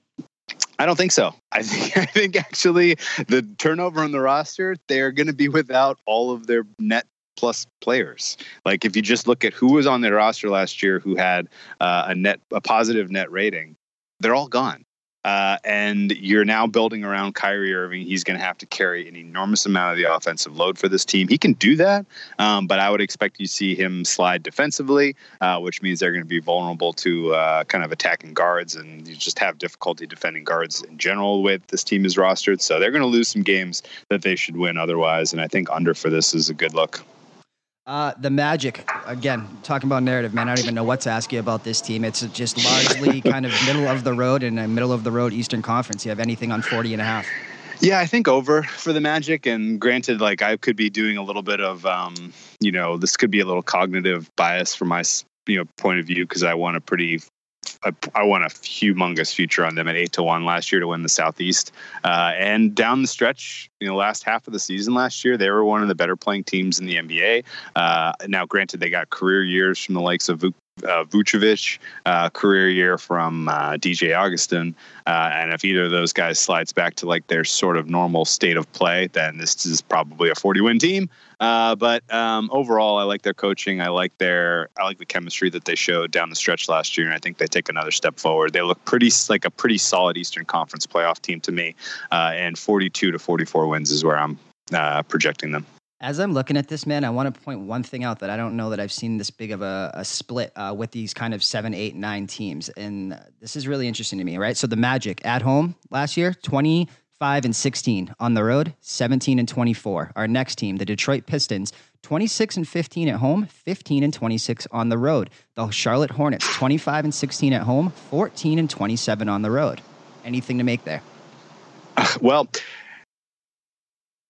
I don't think so. I think I think actually the turnover on the roster, they're going to be without all of their net plus players. Like if you just look at who was on their roster last year who had uh, a net a positive net rating, they're all gone. Uh, and you're now building around Kyrie Irving. He's going to have to carry an enormous amount of the offensive load for this team. He can do that, um, but I would expect you see him slide defensively, uh, which means they're going to be vulnerable to uh, kind of attacking guards, and you just have difficulty defending guards in general with this team is rostered. So they're going to lose some games that they should win otherwise, and I think under for this is a good look. Uh, the Magic, again, talking about narrative, man, I don't even know what to ask you about this team. It's just largely kind of middle of the road and a middle of the road Eastern Conference. You have anything on 40 and a half? Yeah, I think over for the Magic. And granted, like I could be doing a little bit of, um, you know, this could be a little cognitive bias from my, you know, point of view because I want a pretty I, I won a humongous future on them at eight to one last year to win the Southeast. Uh, and down the stretch, you know, last half of the season last year, they were one of the better playing teams in the NBA. Uh, now, granted, they got career years from the likes of uh, Vucevic, uh, career year from uh, DJ Augustin. Uh, and if either of those guys slides back to like their sort of normal state of play, then this is probably a 40 win team. Uh, but um, overall, I like their coaching. I like their I like the chemistry that they showed down the stretch last year, and I think they take another step forward. They look pretty like a pretty solid Eastern Conference playoff team to me. Uh, and 42 to 44 wins is where I'm projecting them. As I'm looking at this, man, I want to point one thing out that I don't know that I've seen this big of a, a split uh, with these kind of seven, eight, nine teams. And this is really interesting to me, right? So the Magic at home last year, 25 and 16. On the road, 17 and 24. Our next team, the Detroit Pistons, 26 and 15 at home, 15 and 26 on the road. The Charlotte Hornets, 25 and 16 at home, 14 and 27 on the road. Anything to make there? Well,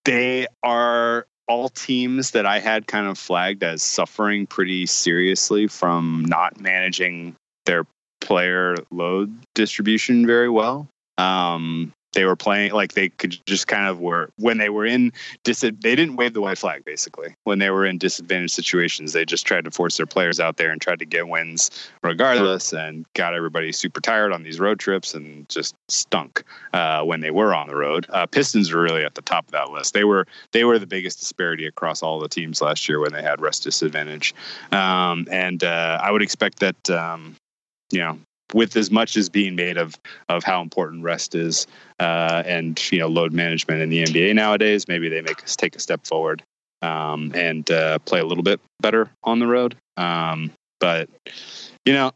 they are all teams that I had kind of flagged as suffering pretty seriously from not managing their player load distribution very well. Um, they were playing like they could just kind of were when they were in dis they didn't wave the white flag basically. When they were in disadvantaged situations they just tried to force their players out there and tried to get wins regardless and got everybody super tired on these road trips and just stunk uh, when they were on the road. Uh, pistons were really at the top of that list. They were they were the biggest disparity across all the teams last year when they had rest disadvantage. Um, and uh, i would expect that um, you know with as much as being made of of how important rest is uh, and you know load management in the NBA nowadays, maybe they make us take a step forward um, and uh, play a little bit better on the road. Um, but you know,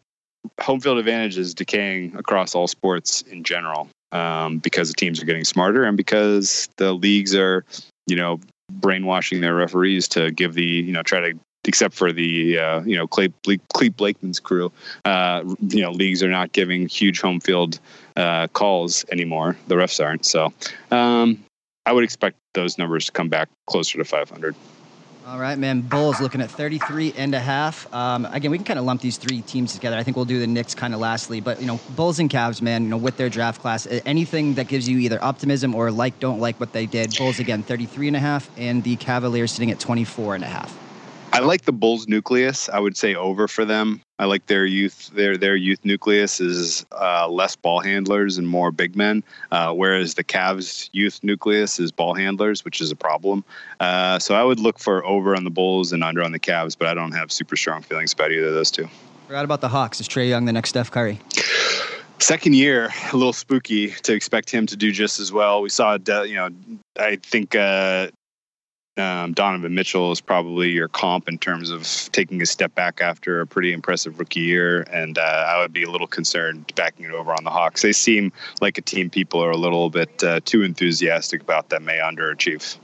home field advantage is decaying across all sports in general um, because the teams are getting smarter and because the leagues are you know brainwashing their referees to give the you know try to except for the uh, you know Clay, Blakeman's crew. Uh, you know, leagues are not giving huge home field uh, calls anymore. The refs aren't. So um, I would expect those numbers to come back closer to 500. All right, man. Bulls looking at 33 and a half. Um, again, we can kind of lump these three teams together. I think we'll do the Knicks kind of lastly, but you know, Bulls and Cavs, man. You know, with their draft class, anything that gives you either optimism or like, don't like what they did. Bulls again, 33 and a half, and the Cavaliers sitting at 24 and a half. I like the Bulls nucleus. I would say over for them. I like their youth. Their their youth nucleus is uh, less ball handlers and more big men, uh, whereas the Cavs youth nucleus is ball handlers, which is a problem. Uh, so I would look for over on the Bulls and under on the Cavs, but I don't have super strong feelings about either of those two. Forgot about the Hawks. Is Trae Young the next Steph Curry? Second year, a little spooky to expect him to do just as well. We saw, you know, I think uh, um, Donovan Mitchell is probably your comp in terms of taking a step back after a pretty impressive rookie year, and uh, I would be a little concerned backing it over on the Hawks. They seem like a team people are a little bit uh, too enthusiastic about that may underachieve.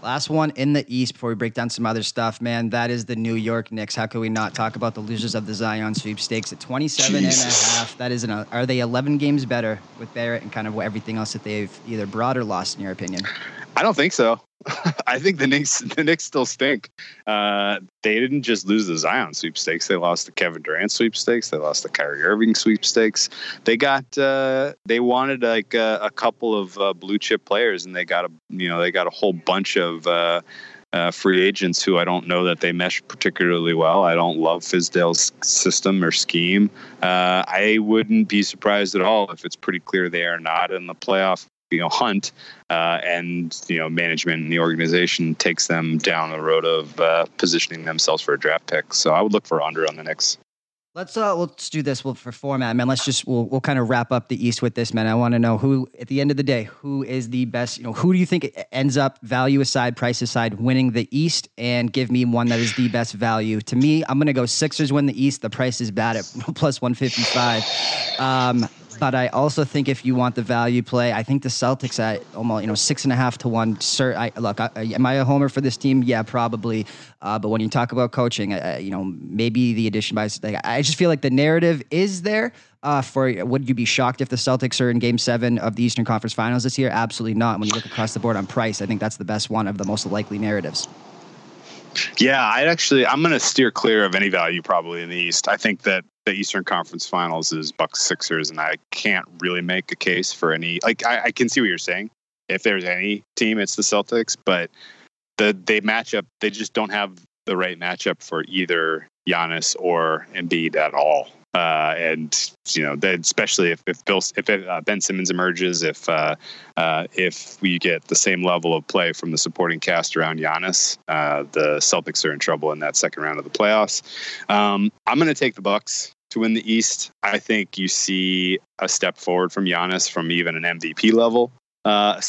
Last one in the East before we break down some other stuff, man. That is the New York Knicks. How could we not talk about the losers of the Zion sweepstakes at 27 Jesus. and a half? That is an, are they 11 games better with Barrett and kind of everything else that they've either brought or lost, in your opinion? I don't think so. I think the Knicks the Knicks still stink. Uh, they didn't just lose the Zion sweepstakes; they lost the Kevin Durant sweepstakes. They lost the Kyrie Irving sweepstakes. They got uh, they wanted like a, a couple of uh, blue chip players, and they got a you know they got a whole bunch of. Uh, uh, free agents who I don't know that they mesh particularly well. I don't love Fizdale's system or scheme. Uh, I wouldn't be surprised at all if it's pretty clear they are not in the playoff you know hunt uh, and you know management and the organization takes them down the road of uh, positioning themselves for a draft pick so i would look for under on the Knicks. Let's uh, let's do this. We'll, for format, man. Let's just we'll we'll kind of wrap up the East with this, man. I want to know who, at the end of the day, who is the best. You know, who do you think ends up value aside, price aside, winning the East? And give me one that is the best value. To me, I'm gonna go Sixers win the East. The price is bad at plus 155. Um, but I also think if you want the value play, I think the Celtics at almost you know six and a half to one. Sir, I, look, I, am I a homer for this team? Yeah, probably. Uh, but when you talk about coaching, uh, you know maybe the addition by like, I just feel like the narrative is there. Uh, for would you be shocked if the Celtics are in Game Seven of the Eastern Conference Finals this year? Absolutely not. When you look across the board on price, I think that's the best one of the most likely narratives. Yeah, I actually I'm going to steer clear of any value probably in the East. I think that the Eastern Conference Finals is Bucks Sixers, and I can't really make a case for any. Like I, I can see what you're saying. If there's any team, it's the Celtics, but the they match up. They just don't have the right matchup for either Giannis or Embiid at all. Uh, and you know, especially if if Bill, if uh, Ben Simmons emerges, if uh, uh, if we get the same level of play from the supporting cast around Giannis, uh, the Celtics are in trouble in that second round of the playoffs. Um, I'm going to take the Bucks to win the East. I think you see a step forward from Giannis from even an MVP level, uh,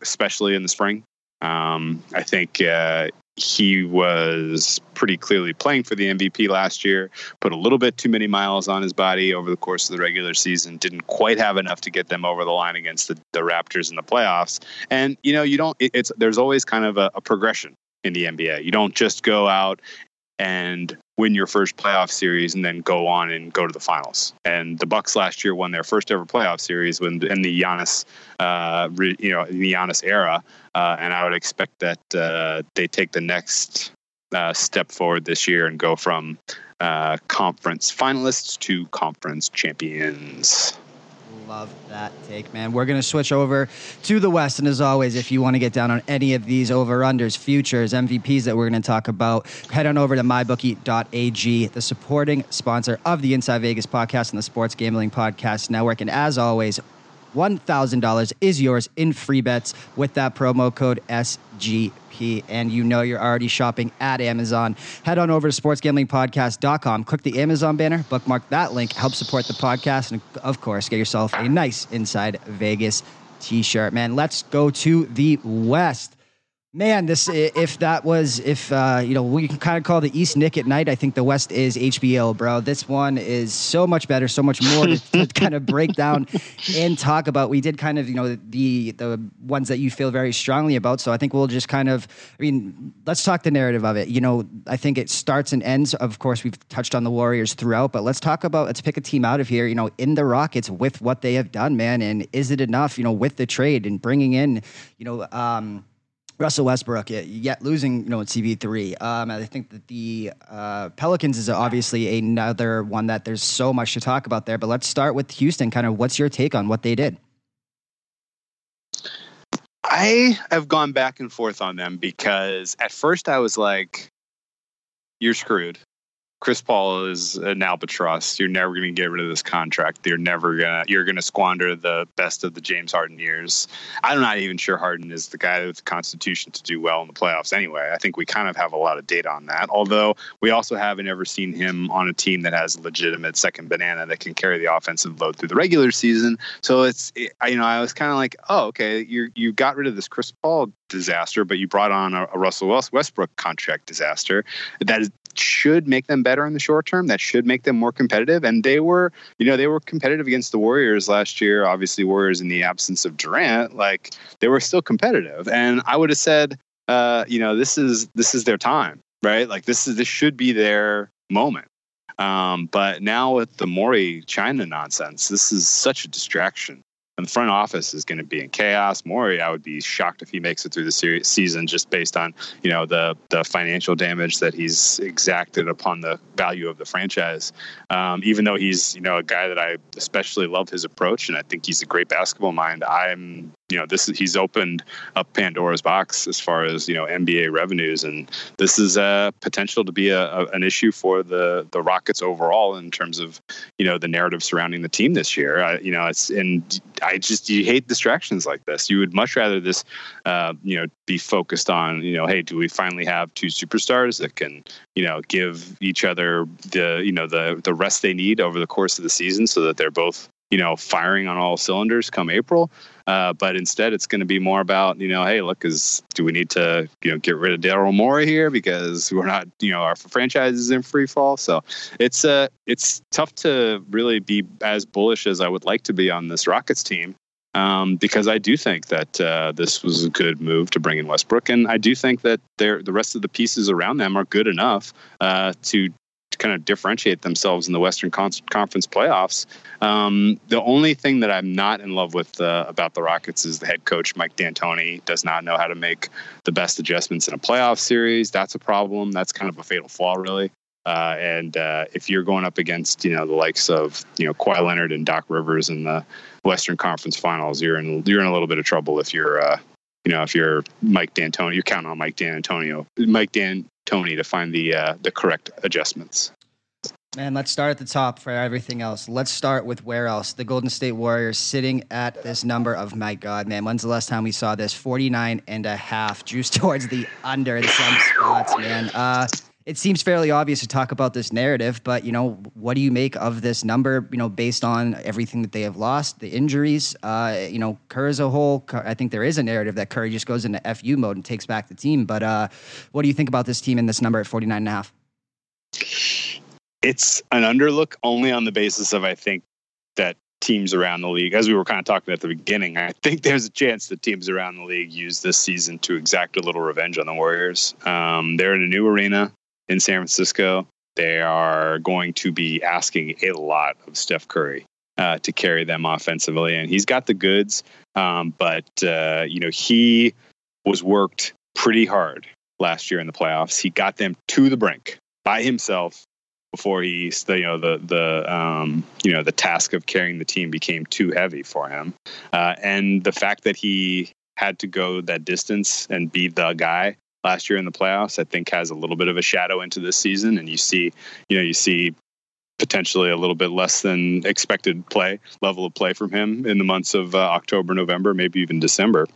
especially in the spring. Um, I think uh, he was pretty clearly playing for the MVP last year, put a little bit too many miles on his body over the course of the regular season, didn't quite have enough to get them over the line against the, the Raptors in the playoffs. And, you know, you don't, it, it's, there's always kind of a, a progression in the NBA. You don't just go out and win your first playoff series and then go on and go to the finals. And the Bucks last year won their first ever playoff series when in the Giannis, uh, you know, in the Giannis era. Uh, and I would expect that uh, they take the next uh, step forward this year and go from uh, conference finalists to conference champions love that take, man. We're going to switch over to the West. And as always, if you want to get down on any of these over unders, futures, MVPs that we're going to talk about, head on over to mybookie.ag, the supporting sponsor of the Inside Vegas podcast and the Sports Gambling Podcast Network. And as always, $1,000 is yours in free bets with that promo code SGP. And you know you're already shopping at Amazon. Head on over to sportsgamblingpodcast.com, click the Amazon banner, bookmark that link, help support the podcast, and of course, get yourself a nice Inside Vegas t shirt. Man, let's go to the West. Man, this if that was if uh, you know we can kind of call the East Nick at Nite. I think the West is HBO, bro. This one is so much better, so much more to, to kind of break down and talk about. We did kind of you know the the ones that you feel very strongly about. So I think we'll just kind of I mean let's talk the narrative of it. You know I think it starts and ends. Of course, we've touched on the Warriors throughout, but let's talk about let's pick a team out of here. You know in the Rockets with what they have done, man, and is it enough? You know with the trade and bringing in you know. Um, Russell Westbrook, yet losing, you know, CP3. Um, I think that the uh, Pelicans is obviously another one that there's so much to talk about there. But let's start with Houston. Kind of, what's your take on what they did? I have gone back and forth on them because at first I was like, "You're screwed." Chris Paul is an albatross. You're never going to get rid of this contract. You're never gonna. You're going to squander the best of the James Harden years. I'm not even sure Harden is the guy with the constitution to do well in the playoffs. Anyway, I think we kind of have a lot of data on that. Although we also haven't ever seen him on a team that has a legitimate second banana that can carry the offensive load through the regular season. So it's, it, you know, I was kind of like, oh, okay, you you got rid of this Chris Paul disaster, but you brought on a, a Russell Westbrook contract disaster. That is, should make them better in the short term. That should make them more competitive. And they were, you know, they were competitive against the Warriors last year. Obviously, Warriors in the absence of Durant, like they were still competitive. And I would have said, uh, you know, this is this is their time, right? Like this is this should be their moment. Um, but now with the Morey China nonsense, this is such a distraction and the front office is going to be in chaos. Morey, I would be shocked if he makes it through the series, season just based on you know the the financial damage that he's exacted upon the value of the franchise. Um, even though he's you know a guy that I especially love his approach, and I think he's a great basketball mind. I'm you know this is, he's opened up Pandora's box as far as you know NBA revenues, and this is a potential to be a, a, an issue for the the Rockets overall in terms of you know the narrative surrounding the team this year. I, you know, it's and just you hate distractions like this. You would much rather this uh, you know be focused on you know hey do we finally have two superstars that can you know give each other the you know the the rest they need over the course of the season so that they're both you know firing on all cylinders come April. Uh, but instead, it's going to be more about you know, hey, look, is do we need to you know get rid of Daryl Morey here because we're not you know our franchise is in free fall. So it's uh it's tough to really be as bullish as I would like to be on this Rockets team. Um, because I do think that uh, this was a good move to bring in Westbrook, and I do think that the rest of the pieces around them are good enough uh, to kind of differentiate themselves in the Western Con- Conference playoffs. Um, the only thing that I'm not in love with uh, about the Rockets is the head coach Mike D'Antoni does not know how to make the best adjustments in a playoff series. That's a problem. That's kind of a fatal flaw, really. Uh, and uh, if you're going up against you know the likes of you know Kawhi Leonard and Doc Rivers in the Western Conference Finals, you're in you're in a little bit of trouble if you're uh, you know if you're Mike D'Antoni. You're counting on Mike D'Antonio, Mike Dan Tony to find the uh, the correct adjustments. Man, let's start at the top for everything else. Let's start with where else? The Golden State Warriors sitting at this number of, my God, man, when's the last time we saw this? 49 and a half, juice towards the under in some spots, man. Uh, it seems fairly obvious to talk about this narrative, but, you know, what do you make of this number, you know, based on everything that they have lost, the injuries? Uh, you know, Kerr as a whole, I think there is a narrative that Curry just goes into FU mode and takes back the team. But uh, what do you think about this team and this number at 49 and a half? it's an underlook only on the basis of I think that teams around the league, as we were kind of talking at the beginning, I think there's a chance that teams around the league use this season to exact a little revenge on the Warriors. Um, they're in a new arena in San Francisco. They are going to be asking a lot of Steph Curry uh, to carry them offensively, and he's got the goods. Um, but uh, you know, he was worked pretty hard last year in the playoffs. He got them to the brink by himself before he you know the the um, you know the task of carrying the team became too heavy for him uh, and the fact that he had to go that distance and be the guy last year in the playoffs i think has a little bit of a shadow into this season and you see you know you see potentially a little bit less than expected play level of play from him in the months of uh, october november maybe even december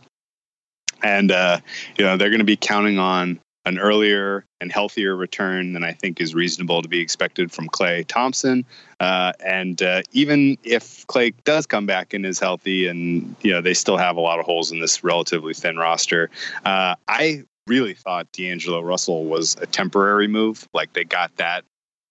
and uh, you know they're going to be counting on an earlier and healthier return than I think is reasonable to be expected from Klay Thompson. Uh, and uh, even if Klay does come back and is healthy, and you know they still have a lot of holes in this relatively thin roster, uh, I really thought D'Angelo Russell was a temporary move. Like they got that.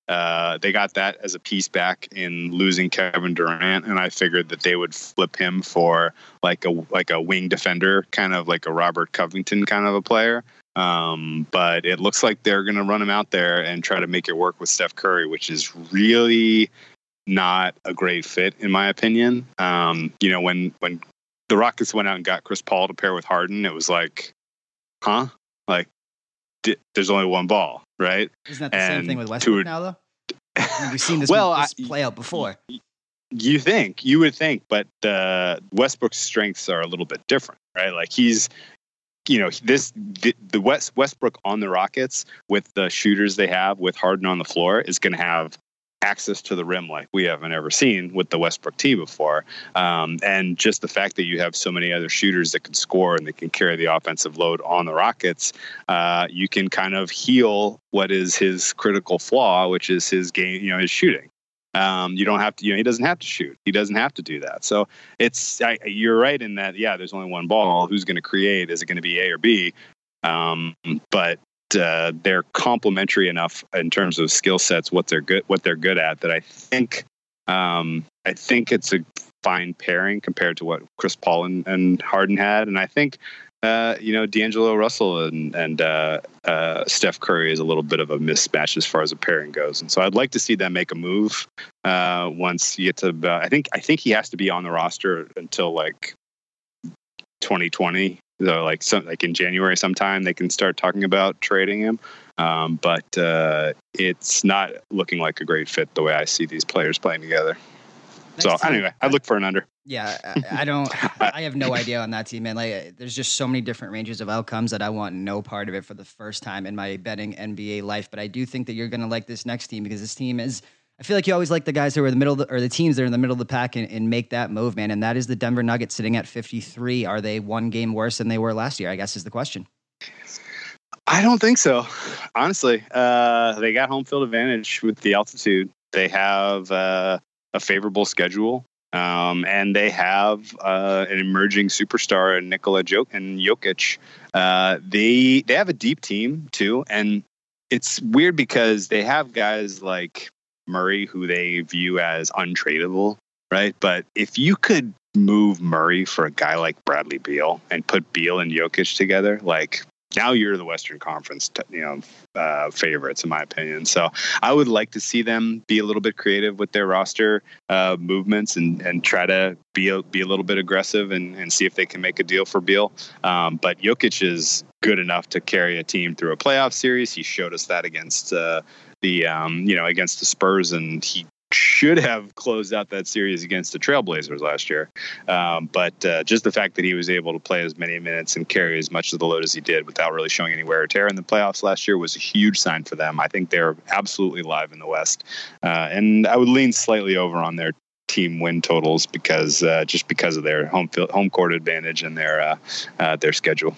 Uh, they got that as a piece back in losing Kevin Durant, and I figured that they would flip him for like a like a wing defender, kind of like a Robert Covington kind of a player. Um, but it looks like they're going to run him out there and try to make it work with Steph Curry, which is really not a great fit in my opinion. Um, you know, when when the Rockets went out and got Chris Paul to pair with Harden, it was like, huh? Like, d- there's only one ball, right? Isn't that the and same thing with Westbrook to, now, though? I mean, we've seen this, well, this play out before. You think you would think, but uh, Westbrook's strengths are a little bit different, right? Like he's you know this the, the West Westbrook on the Rockets with the shooters they have with Harden on the floor is going to have access to the rim like we haven't ever seen with the Westbrook team before. Um, and just the fact that you have so many other shooters that can score and that can carry the offensive load on the Rockets, uh, you can kind of heal what is his critical flaw, which is his game, you know, his shooting. Um, you don't have to, you know, he doesn't have to shoot. He doesn't have to do that. So it's, I, you're right in that, yeah, there's only one ball. Who's going to create? Is it going to be A or B? Um, but uh, they're complementary enough in terms of skill sets, what they're good, what they're good at, that I think, um, I think it's a fine pairing compared to what Chris Paul and, and Harden had. And I think uh, you know, D'Angelo Russell and and uh, uh, Steph Curry is a little bit of a mismatch as far as a pairing goes, and so I'd like to see them make a move uh, once you get to. About, I think I think he has to be on the roster until like 2020. So like some like in January sometime they can start talking about trading him. Um, but uh, it's not looking like a great fit the way I see these players playing together. Next so anyway, I look for an under. Yeah, I, I don't. I have no idea on that team, man. Like, there's just so many different ranges of outcomes that I want no part of it for the first time in my betting NBA life. But I do think that you're going to like this next team because this team is. I feel like you always like the guys who are in the middle, the, or the teams that are in the middle of the pack and, and, make that move, man. And that is the Denver Nuggets sitting at 53. Are they one game worse than they were last year? I guess is the question. I don't think so. Honestly, uh, they got home field advantage with the altitude. They have uh, a favorable schedule. Um, and they have uh, an emerging superstar in Nikola Jok- and Jokic. Uh, they they have a deep team too, and it's weird because they have guys like Murray who they view as untradeable, right? But if you could move Murray for a guy like Bradley Beal and put Beal and Jokic together, like now you're the Western Conference, you know, uh, favorites in my opinion. So I would like to see them be a little bit creative with their roster uh, movements and and try to be a, be a little bit aggressive and, and see if they can make a deal for Beal. Um, but Jokic is good enough to carry a team through a playoff series. He showed us that against. Uh, the um, you know against the Spurs, and he should have closed out that series against the Trailblazers last year. Um, but uh, just the fact that he was able to play as many minutes and carry as much of the load as he did without really showing any wear or tear in the playoffs last year was a huge sign for them. I think they're absolutely live in the West. Uh, and I would lean slightly over on their team win totals because uh, just because of their home field, home court advantage and their uh, uh, their schedule.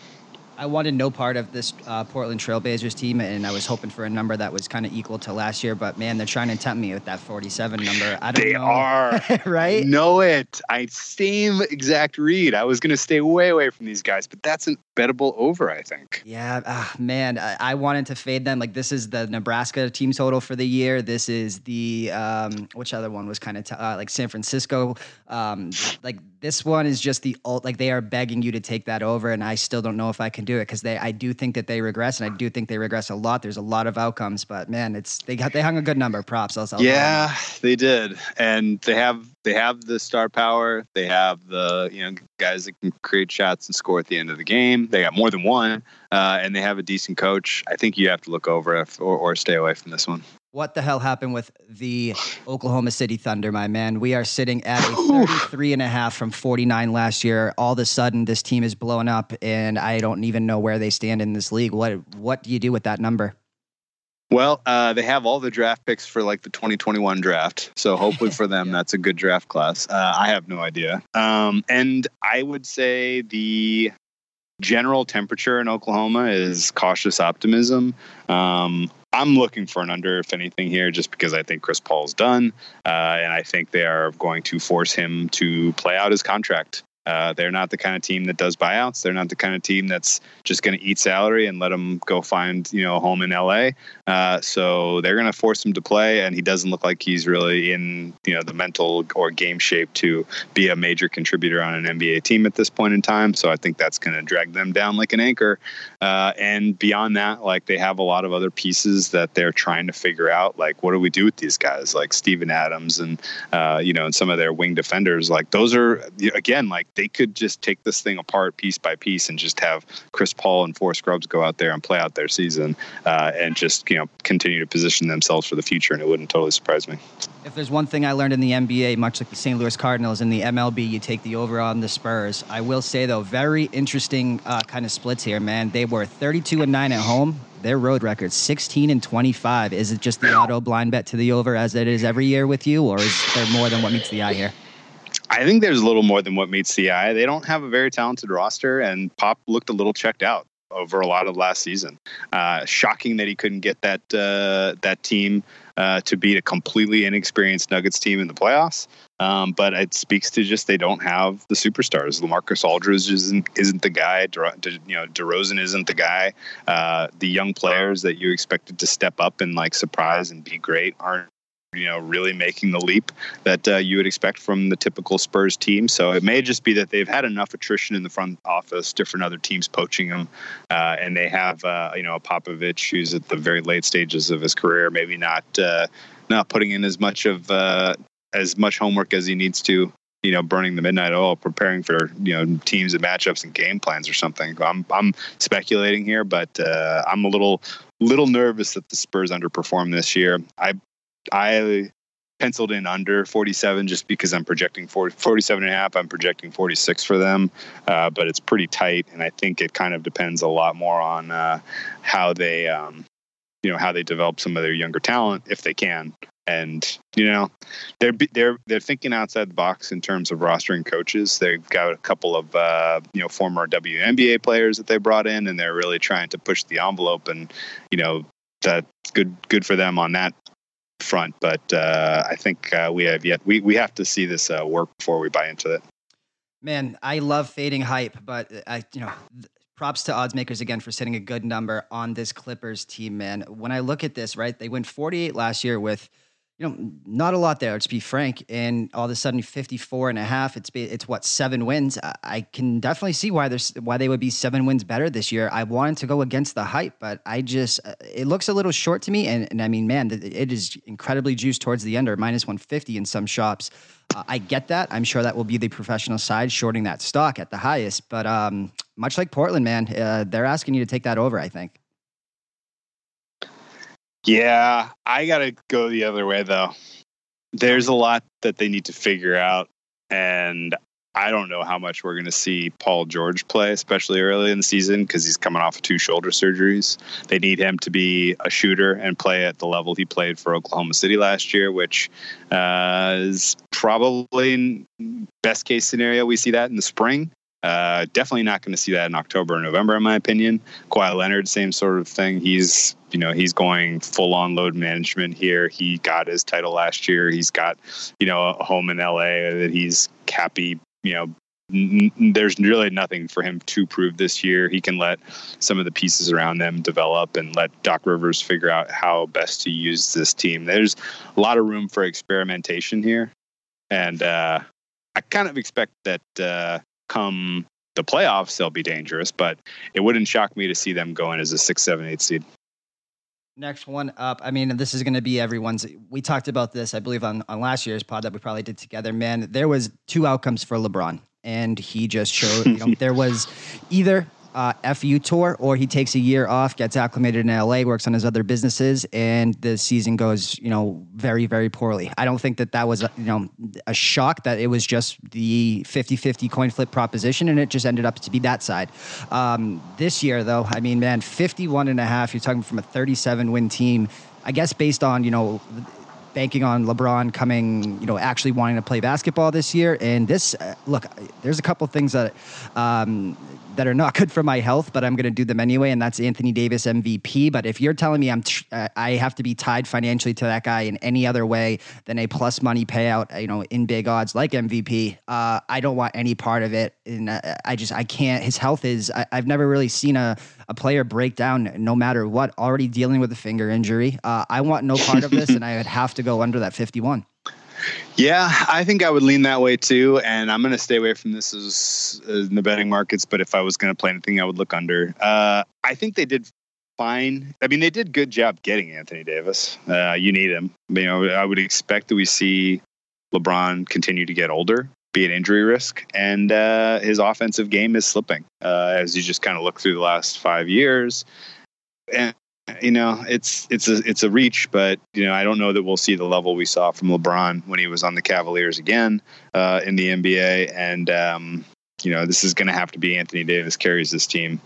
I wanted no part of this uh, Portland Trailblazers team, and I was hoping for a number that was kind of equal to last year. But man, they're trying to tempt me with that 47 number. I don't they know. are right. Know it. I same exact read. I was going to stay way away from these guys, but that's an bettable over. I think. Yeah, uh, man, I, I, wanted to fade them. Like this is the Nebraska team total for the year. This is the um, which other one was kind of t- uh, like San Francisco. Um, like this one is just the ult. Like they are begging you to take that over, and I still don't know if I can do it because they. I do think that they regress, and I do think they regress a lot. There's a lot of outcomes, but man, it's they got they hung a good number. Props. I'll, I'll yeah, they did, and they have they have the star power. They have the you know guys that can create shots and score at the end of the game. They got more than one, uh, and they have a decent coach. I think you have to look over if, or, or stay away from this one. What the hell happened with the Oklahoma City Thunder, my man? We are sitting at a 33 and a half from 49 last year. All of a sudden, this team is blowing up, and I don't even know where they stand in this league. What What do you do with that number? Well, uh, they have all the draft picks for like the 2021 draft. So hopefully for them, yeah. that's a good draft class. Uh, I have no idea. Um, and I would say the general temperature in Oklahoma is cautious optimism. Um, I'm looking for an under, if anything, here, just because I think Chris Paul's done, uh, and I think they are going to force him to play out his contract. Uh, they're not the kind of team that does buyouts. They're not the kind of team that's just going to eat salary and let him go find you know a home in LA. Uh, so they're going to force him to play, and he doesn't look like he's really in you know the mental or game shape to be a major contributor on an NBA team at this point in time. So I think that's going to drag them down like an anchor. Uh, and beyond that, like they have a lot of other pieces that they're trying to figure out. Like what do we do with these guys, like Steven Adams and uh, you know and some of their wing defenders. Like those are again like they could just take this thing apart piece by piece and just have Chris Paul and four scrubs go out there and play out their season uh, and just you know continue to position themselves for the future. And it wouldn't totally surprise me. If there's one thing I learned in the NBA, much like the St. Louis Cardinals in the MLB, you take the over on the Spurs. I will say though, very interesting uh, kind of splits here, man. They were 32 and nine at home. Their road record 16 and 25. Is it just the auto blind bet to the over as it is every year with you, or is there more than what meets the eye here? I think there's a little more than what meets the eye. They don't have a very talented roster, and Pop looked a little checked out over a lot of last season. Uh, shocking that he couldn't get that uh, that team uh, to beat a completely inexperienced Nuggets team in the playoffs. Um, but it speaks to just they don't have the superstars. LaMarcus Aldridge isn't isn't the guy. De, you know, DeRozan isn't the guy. Uh, the young players that you expected to step up and like surprise and be great aren't you know really making the leap that uh, you would expect from the typical Spurs team. So it may just be that they've had enough attrition in the front office, different other teams poaching them, uh, and they have uh, you know a Popovich who's at the very late stages of his career, maybe not uh, not putting in as much of uh, as much homework as he needs to you know, burning the midnight oil, preparing for you know teams and matchups and game plans or something. I'm I'm speculating here, but uh, I'm a little little nervous that the Spurs underperform this year. I I penciled in under 47 just because I'm projecting 40, 47 and a half. I'm projecting 46 for them, uh, but it's pretty tight, and I think it kind of depends a lot more on uh, how they. Um, you know how they develop some of their younger talent if they can and you know they're they're they're thinking outside the box in terms of rostering coaches. They've got a couple of uh, you know former WNBA players that they brought in, and they're really trying to push the envelope. And you know that's good good for them on that front. But uh, I think uh, we have yet we we have to see this uh, work before we buy into it. Man, I love fading hype, but I you know props to odds makers again for setting a good number on this Clippers team, man. When I look at this, right, they went 48 last year with you know, not a lot there, to be frank. And all of a sudden, 54 and a half, it's, it's what, seven wins. I can definitely see why there's, why they would be seven wins better this year. I wanted to go against the hype, but I just, it looks a little short to me. And, and I mean, man, it is incredibly juiced towards the under, minus 150 in some shops. Uh, I get that. I'm sure that will be the professional side shorting that stock at the highest. But um, much like Portland, man, uh, they're asking you to take that over, I think. Yeah, I got to go the other way though. There's a lot that they need to figure out, and I don't know how much we're going to see Paul George play, especially early in the season, because he's coming off of two shoulder surgeries. They need him to be a shooter and play at the level he played for Oklahoma City last year, which uh, is probably best case scenario. We see that in the spring. Uh, definitely not going to see that in October or November, in my opinion. Kawhi Leonard, same sort of thing. He's, you know, he's going full on load management here. He got his title last year. He's got, you know, a home in LA that he's happy, you know, n- there's really nothing for him to prove this year. He can let some of the pieces around them develop and let Doc Rivers figure out how best to use this team. There's a lot of room for experimentation here. And uh, I kind of expect that uh, come the playoffs, they'll be dangerous. But it wouldn't shock me to see them going as a six, seven, eight seed. Next one up. I mean, this is going to be everyone's. We talked about this, I believe, on, on last year's pod that we probably did together. Man, there was two outcomes for LeBron, and he just showed. You know, there was either uh, FU tour, or he takes a year off, gets acclimated in LA, works on his other businesses, and the season goes, you know, very, very poorly. I don't think that that was, you know, a shock that it was just the 50 50 coin flip proposition, and it just ended up to be that side. Um, this year, though, I mean, man, 51 and a half, you're talking from a 37 win team. I guess based on, you know, banking on LeBron coming, you know, actually wanting to play basketball this year. And this, uh, look, there's a couple things that um, that are not good for my health, but I'm going to do them anyway. And that's Anthony Davis MVP. But if you're telling me I'm, t- uh, I have to be tied financially to that guy in any other way than a plus money payout, you know, in big odds like MVP, uh, I don't want any part of it. And uh, I just, I can't. His health is. I, have never really seen a a player break down no matter what. Already dealing with a finger injury. Uh, I want no part of this, and I would have to go under that 51. Yeah, I think I would lean that way too, and I'm going to stay away from this as, as in the betting markets. But if I was going to play anything, I would look under. Uh, I think they did fine. I mean, they did good job getting Anthony Davis. Uh, you need him. You know, I would expect that we see LeBron continue to get older, be an injury risk, and uh, his offensive game is slipping uh, as you just kind of look through the last five years. And you know, it's it's a it's a reach, but you know, I don't know that we'll see the level we saw from LeBron when he was on the Cavaliers again uh, in the NBA. And um, you know, this is going to have to be Anthony Davis carries this team,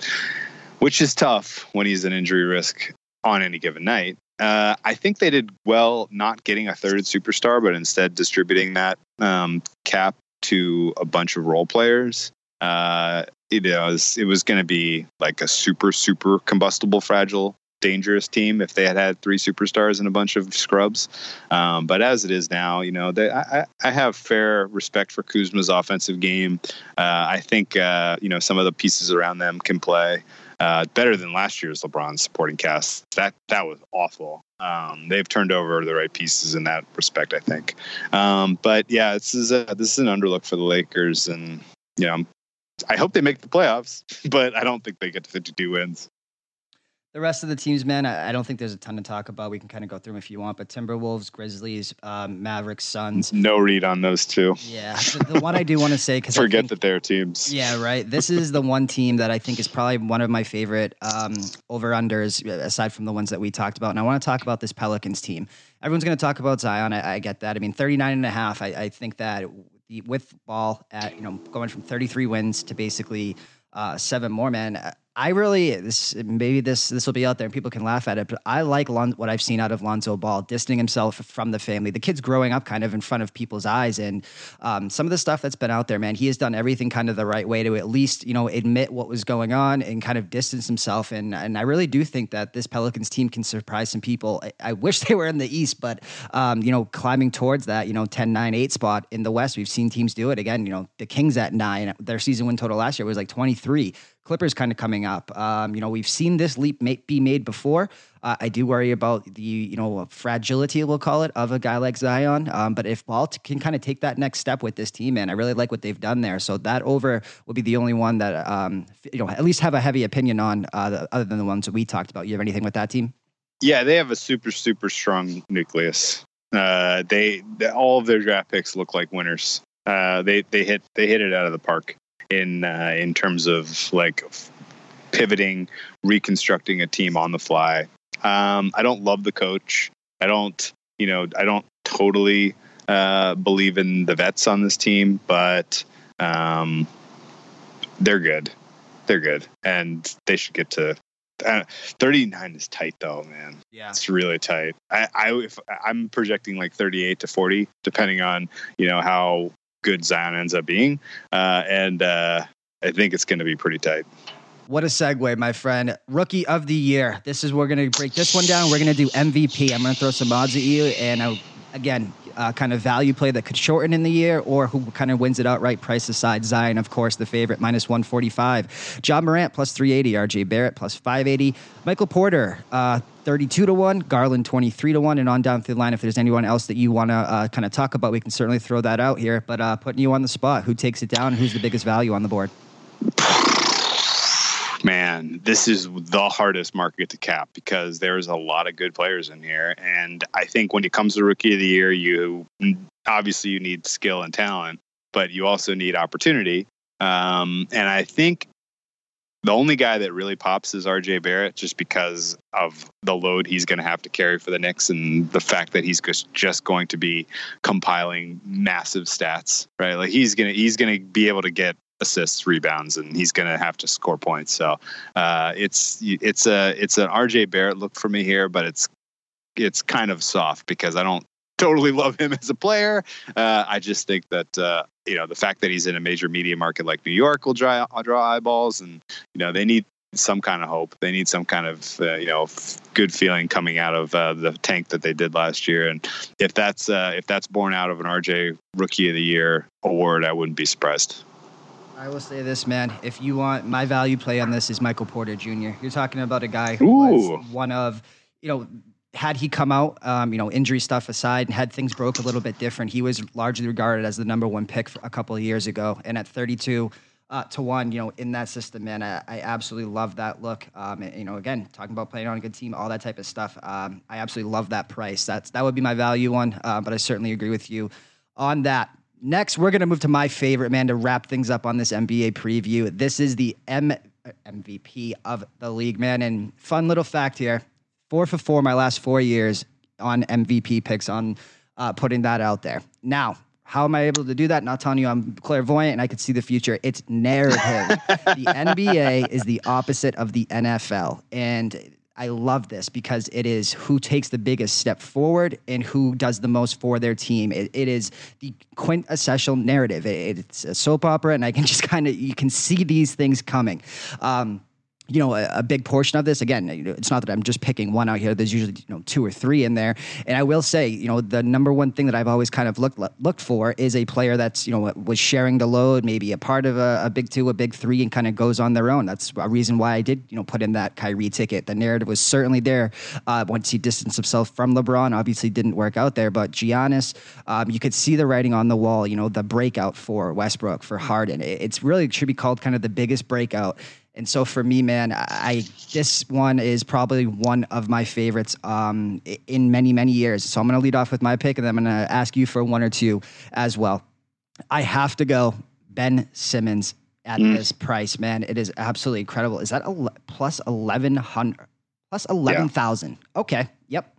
which is tough when he's an injury risk on any given night. Uh, I think they did well not getting a third superstar, but instead distributing that um, cap to a bunch of role players. Uh, it was it was going to be like a super super combustible fragile dangerous team if they had had three superstars and a bunch of scrubs. Um, but as it is now, you know, they, I, I, have fair respect for Kuzma's offensive game. Uh, I think uh, you know some of the pieces around them can play. Uh, better than last year's LeBron supporting cast. That that was awful. Um, they've turned over the right pieces in that respect, I think. Um, but yeah, this is a, this is an underlook for the Lakers, and you know, I hope they make the playoffs, but I don't think they get to 52 wins. The rest of the teams, man, I, I don't think there's a ton to talk about. We can kind of go through them if you want, but Timberwolves, Grizzlies, um, Mavericks, Suns. No read on those two. Yeah, the, the one I do want to say because forget think, that they're teams. Yeah, right. This is the one team that I think is probably one of my favorite um, over unders, aside from the ones that we talked about. And I want to talk about this Pelicans team. Everyone's going to talk about Zion. I, I, get that. I mean, 39 and a half. I, I think that with ball at you know going from 33 wins to basically uh, seven more, man. I really this maybe this this will be out there and people can laugh at it, but I like Lon, what I've seen out of Lonzo Ball, distancing himself from the family. The kid's growing up kind of in front of people's eyes, and um, some of the stuff that's been out there, man, he has done everything kind of the right way to at least you know admit what was going on and kind of distance himself. And and I really do think that this Pelicans team can surprise some people. I, I wish they were in the East, but um, you know climbing towards that you know 10, 9, 8 spot in the West, we've seen teams do it again. You know the Kings at nine, their season win total last year was like twenty three. Clippers kind of coming up. Um, you know, we've seen this leap be made before. Uh, I do worry about the you know fragility, we'll call it, of a guy like Zion. Um, but if Ball can kind of take that next step with this team, and I really like what they've done there. So that over will be the only one that um, you know at least have a heavy opinion on, uh, the, other than the ones that we talked about. You have anything with that team? Yeah, they have a super super strong nucleus. Uh, they, they all of their draft picks look like winners. Uh, they they hit they hit it out of the park in uh, in terms of like pivoting, reconstructing a team on the fly. Um, I don't love the coach. I don't, you know, I don't totally uh, believe in the vets on this team, but um, they're good. They're good, and they should get to. Uh, 39 is tight though, man. Yeah, it's really tight. I, I if, I'm projecting like 38 to 40, depending on you know how good Zion ends up being. Uh, and uh, I think it's going to be pretty tight. What a segue, my friend. Rookie of the year. This is we're going to break this one down. We're going to do MVP. I'm going to throw some odds at you, and I, again, uh, kind of value play that could shorten in the year, or who kind of wins it outright. Price aside, Zion, of course, the favorite, minus 145. Ja Morant plus 380. RJ Barrett plus 580. Michael Porter, uh, 32 to 1, Garland 23 to 1, and on down through the line. If there's anyone else that you want to uh, kind of talk about, we can certainly throw that out here. But uh, putting you on the spot, who takes it down? Who's the biggest value on the board? Man, this is the hardest market to cap because there's a lot of good players in here. And I think when it comes to rookie of the year, you obviously you need skill and talent, but you also need opportunity. Um, and I think the only guy that really pops is RJ Barrett just because of the load he's going to have to carry for the Knicks and the fact that he's just going to be compiling massive stats, right? Like he's going to he's going to be able to get assists, rebounds, and he's going to have to score points. So uh, it's it's a it's an RJ Barrett look for me here, but it's it's kind of soft because I don't totally love him as a player. Uh, I just think that uh, you know the fact that he's in a major media market like New York will draw draw eyeballs, and you know they need some kind of hope. They need some kind of uh, you know good feeling coming out of uh, the tank that they did last year. And if that's uh, if that's born out of an RJ Rookie of the Year award, I wouldn't be surprised. I will say this, man. If you want my value play on this is Michael Porter Jr. You're talking about a guy who Ooh. was one of you know had he come out, um, you know, injury stuff aside, and had things broke a little bit different, he was largely regarded as the number one pick a couple of years ago. And at 32 uh, to one, you know, in that system, man, I, I absolutely love that look. Um, and, you know, again, talking about playing on a good team, all that type of stuff. Um, I absolutely love that price. That's that would be my value one. Uh, but I certainly agree with you on that. Next, we're gonna move to my favorite man to wrap things up on this NBA preview. This is the M- MVP of the league, man. And fun little fact here four for four my last four years on MVP picks on uh, putting that out there. Now, how am I able to do that? Not telling you I'm clairvoyant and I can see the future. It's narrative. the NBA is the opposite of the NFL. And I love this because it is who takes the biggest step forward and who does the most for their team. it, it is the quintessential narrative. It, it's a soap opera, and I can just kind of you can see these things coming. Um, you know, a, a, big portion of this. Again, it's not that I'm just picking one out here. There's usually you know two or three in there. And I will say, you know, the number one thing that I've always kind of looked looked for is a player that's you know was sharing the load, maybe a part of a, a big two, a big three, and kind of goes on their own. That's a reason why I did you know put in that Kyrie ticket. The narrative was certainly there uh, once he distanced himself from LeBron. Obviously, didn't work out there, but Giannis, um, you could see the writing on the wall. You know, the breakout for Westbrook for Harden. It, it's really should be called kind of the biggest breakout and so for me, man, I this one is probably one of my favorites um, in many many years. So I'm going to lead off with my pick, and then I'm going to ask you for one or two as well. I have to go Ben Simmons at mm. this price, man. It is absolutely incredible. Is that a, plus eleven hundred plus eleven thousand? Yeah. Okay. Yep.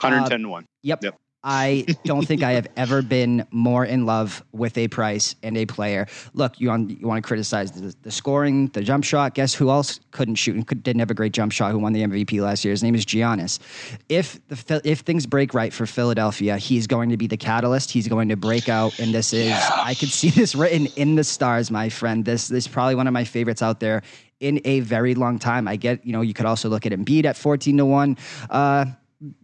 110 uh, 1. Yep. Yep. I don't think I have ever been more in love with a price and a player. Look, you want you want to criticize the, the scoring, the jump shot. Guess who else couldn't shoot and could, didn't have a great jump shot? Who won the MVP last year? His name is Giannis. If the if things break right for Philadelphia, he's going to be the catalyst. He's going to break out, and this is yeah. I could see this written in the stars, my friend. This this is probably one of my favorites out there in a very long time. I get you know you could also look at Embiid at fourteen to one. Uh,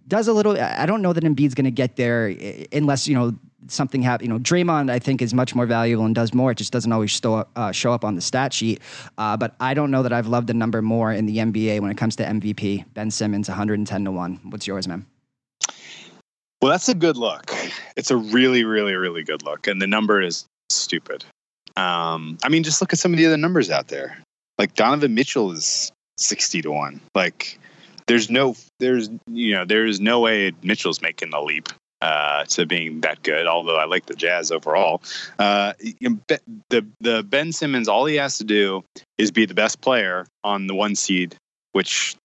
does a little. I don't know that Embiid's going to get there unless you know something happens. You know, Draymond I think is much more valuable and does more. It just doesn't always show up, uh, show up on the stat sheet. Uh, but I don't know that I've loved the number more in the NBA when it comes to MVP. Ben Simmons, 110 to one. What's yours, man? Well, that's a good look. It's a really, really, really good look, and the number is stupid. Um, I mean, just look at some of the other numbers out there. Like Donovan Mitchell is 60 to one. Like there's no there's you know there's no way Mitchell's making the leap uh, to being that good. Although I like the Jazz overall, uh, the the Ben Simmons all he has to do is be the best player on the one seed, which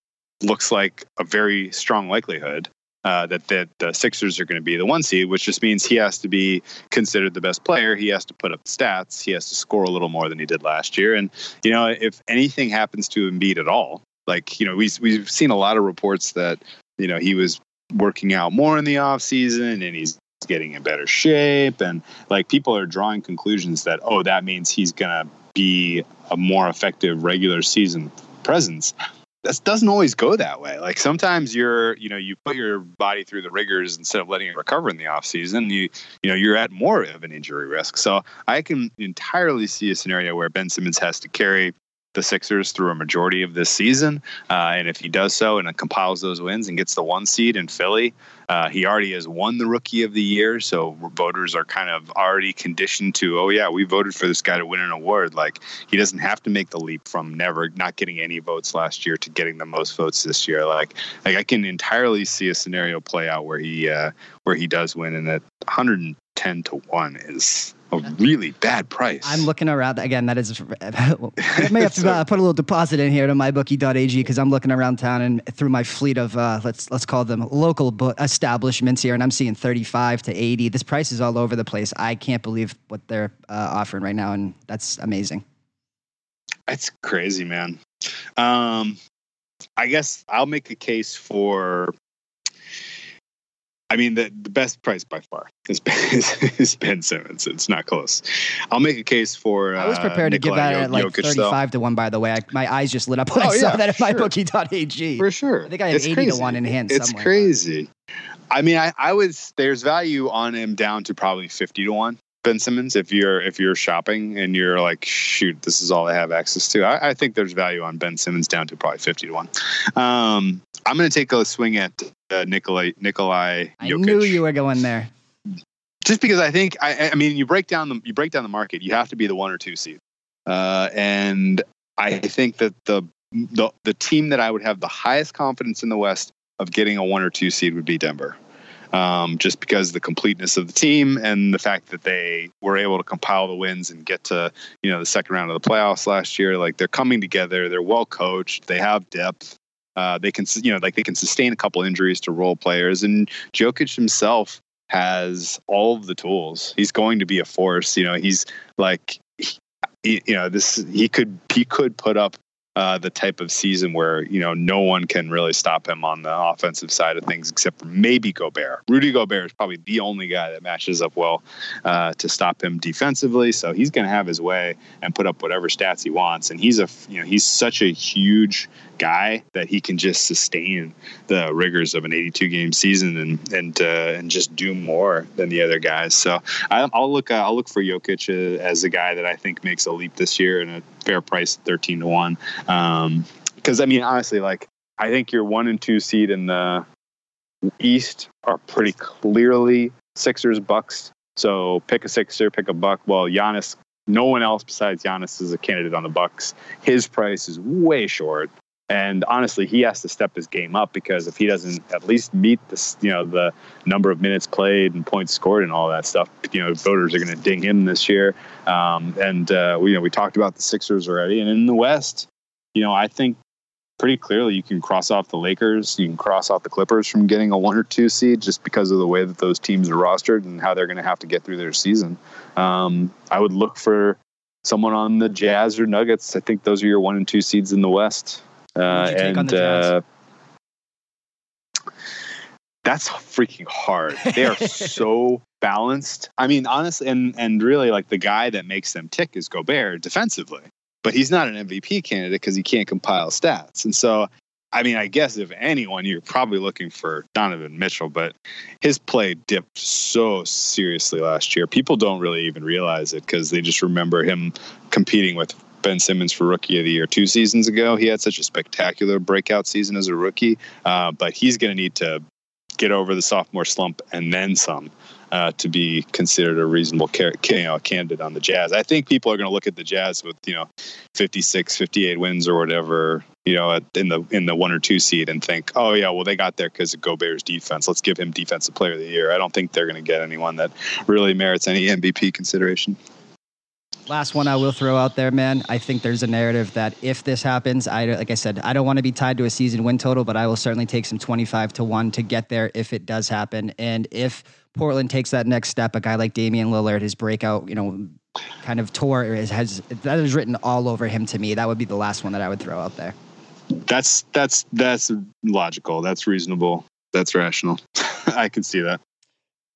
looks like a very strong likelihood. Uh, that that the Sixers are going to be the one seed, which just means he has to be considered the best player. He has to put up stats. He has to score a little more than he did last year. And you know, if anything happens to Embiid at all, like, you know, we, we've seen a lot of reports that, you know, he was working out more in the off season and he's getting in better shape. And like people are drawing conclusions that, oh, that means he's going to be a more effective regular season presence. That doesn't always go that way. Like sometimes you're, you know, you put your body through the rigors instead of letting it recover in the off season. You, you know, you're at more of an injury risk. So I can entirely see a scenario where Ben Simmons has to carry the Sixers through a majority of this season. Uh, and if he does so and compiles those wins and gets the one seed in Philly, uh, he already has won the Rookie of the Year. So voters are kind of already conditioned to, oh yeah, we voted for this guy to win an award. Like he doesn't have to make the leap from never not getting any votes last year to getting the most votes this year. Like like I can entirely see a scenario play out where he uh, where he does win, and that 110 to one is a really bad price. I'm looking around again. That is, I may have to uh, put a little deposit in here to mybookie.ag because I'm looking around town and through my fleet of uh, let's let's call them local bo- establishments here, and I'm seeing 35 to 80. This price is all over the place. I can't believe what they're uh, offering right now, and that's amazing. That's crazy, man. Um, I guess I'll make a case for I mean, the, the best price by far is, is Ben Simmons. It's not close. I'll make a case for. Uh, I was prepared to give that at like 35 though. to 1, by the way. I, my eyes just lit up when oh, I saw yeah, that at sure. mybookie.ag. For sure. I think I have it's 80 crazy. to 1 in hand It's somewhere. crazy. I mean, I, I was, there's value on him down to probably 50 to 1. Ben Simmons, if you're if you're shopping and you're like, shoot, this is all I have access to, I, I think there's value on Ben Simmons down to probably fifty to one. Um, I'm going to take a swing at uh, Nikolai Nikolai. I knew you were going there. Just because I think I, I mean you break down the you break down the market, you have to be the one or two seed, uh, and I think that the, the the team that I would have the highest confidence in the West of getting a one or two seed would be Denver um, just because the completeness of the team and the fact that they were able to compile the wins and get to you know the second round of the playoffs last year. Like they're coming together, they're well coached, they have depth. Uh, they can you know like they can sustain a couple injuries to role players, and Jokic himself has all of the tools. He's going to be a force. You know, he's like, he, you know, this he could he could put up uh, the type of season where you know no one can really stop him on the offensive side of things except for maybe Gobert. Rudy Gobert is probably the only guy that matches up well uh, to stop him defensively. So he's going to have his way and put up whatever stats he wants. And he's a you know he's such a huge guy that he can just sustain the rigors of an 82 game season and and uh, and just do more than the other guys. So I, will look uh, I'll look for Jokic uh, as a guy that I think makes a leap this year and a fair price, 13 to one. Um, because I mean, honestly, like I think your one and two seed in the East are pretty clearly Sixers, Bucks. So pick a Sixer, pick a Buck. Well, Giannis, no one else besides Giannis is a candidate on the Bucks. His price is way short. And honestly, he has to step his game up because if he doesn't at least meet the you know the number of minutes played and points scored and all that stuff, you know voters are going to ding him this year. Um, and uh, we you know we talked about the Sixers already, and in the West, you know I think pretty clearly you can cross off the Lakers, you can cross off the Clippers from getting a one or two seed just because of the way that those teams are rostered and how they're going to have to get through their season. Um, I would look for someone on the Jazz or Nuggets. I think those are your one and two seeds in the West. Uh, and uh, that's freaking hard. They are so balanced. I mean, honestly, and and really, like the guy that makes them tick is Gobert defensively, but he's not an MVP candidate because he can't compile stats. And so, I mean, I guess if anyone, you're probably looking for Donovan Mitchell, but his play dipped so seriously last year. People don't really even realize it because they just remember him competing with Ben Simmons for Rookie of the Year two seasons ago. He had such a spectacular breakout season as a rookie, uh, but he's going to need to get over the sophomore slump and then some. Uh, to be considered a reasonable car- you know, candidate on the Jazz. I think people are going to look at the Jazz with you know 56, 58 wins or whatever you know in the in the one or two seed and think, oh yeah, well they got there because of Gobert's defense. Let's give him Defensive Player of the Year. I don't think they're going to get anyone that really merits any MVP consideration. Last one I will throw out there, man. I think there's a narrative that if this happens, I like I said, I don't want to be tied to a season win total, but I will certainly take some 25 to 1 to get there if it does happen. And if Portland takes that next step, a guy like Damian Lillard, his breakout, you know, kind of tour is, has that is written all over him to me. That would be the last one that I would throw out there. That's that's that's logical. That's reasonable. That's rational. I can see that.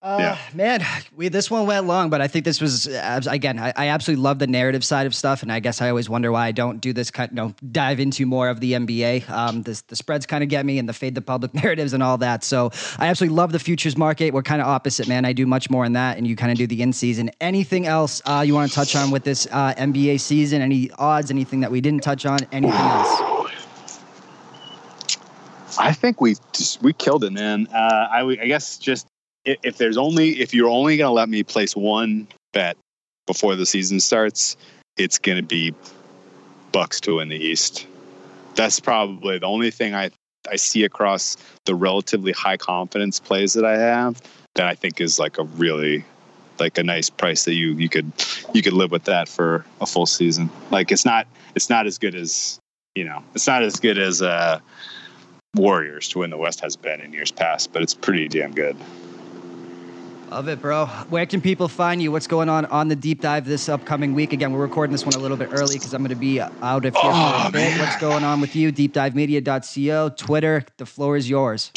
Uh, yeah. man, we this one went long, but I think this was again. I, I, absolutely love the narrative side of stuff, and I guess I always wonder why I don't do this. cut, you know, dive into more of the NBA. Um, this, the spreads kind of get me, and the fade the public narratives and all that. So I absolutely love the futures market. We're kind of opposite, man. I do much more in that, and you kind of do the in season. Anything else uh, you want to touch on with this uh, NBA season? Any odds? Anything that we didn't touch on? Anything else? I think we just, we killed it, man. Uh, I, I guess just if there's only if you're only going to let me place one bet before the season starts, it's going to be Bucks to win the East. That's probably the only thing I I see across the relatively high confidence plays that I have that I think is like a really like a nice price that you you could you could live with that for a full season. Like it's not it's not as good as you know it's not as good as uh Warriors to win the West has been in years past, but it's pretty damn good. Love it, bro. Where can people find you? What's going on on the deep dive this upcoming week? Again, we're recording this one a little bit early because I'm going to be out of here oh, for a bit. What's going on with you? Deepdivemedia.co, Twitter. The floor is yours.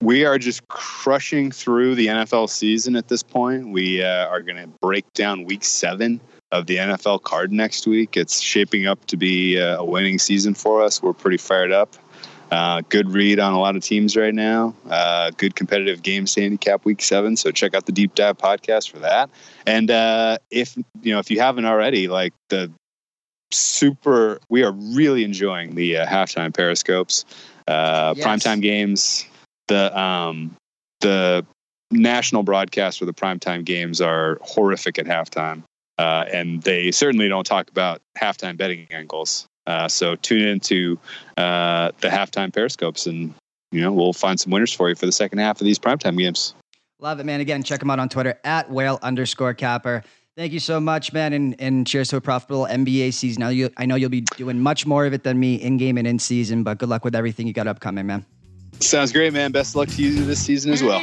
We are just crushing through the NFL season at this point. We uh, are going to break down week seven of the NFL card next week. It's shaping up to be uh, a winning season for us. We're pretty fired up. Uh, good read on a lot of teams right now. Uh, good competitive games to handicap week seven. So check out the deep dive podcast for that. And uh, if you know if you haven't already, like the super, we are really enjoying the uh, halftime periscopes, uh, yes. primetime games. The um, the national broadcasts for the primetime games are horrific at halftime. Uh, and they certainly don't talk about halftime betting angles. Uh, so tune into uh, the halftime periscopes, and you know we'll find some winners for you for the second half of these primetime games. Love it, man. Again, check them out on Twitter at whale underscore capper. Thank you so much, man, and, and cheers to a profitable NBA season. Now, you, I know you'll be doing much more of it than me in game and in season, but good luck with everything you got upcoming, man. Sounds great, man. Best luck to you this season as well.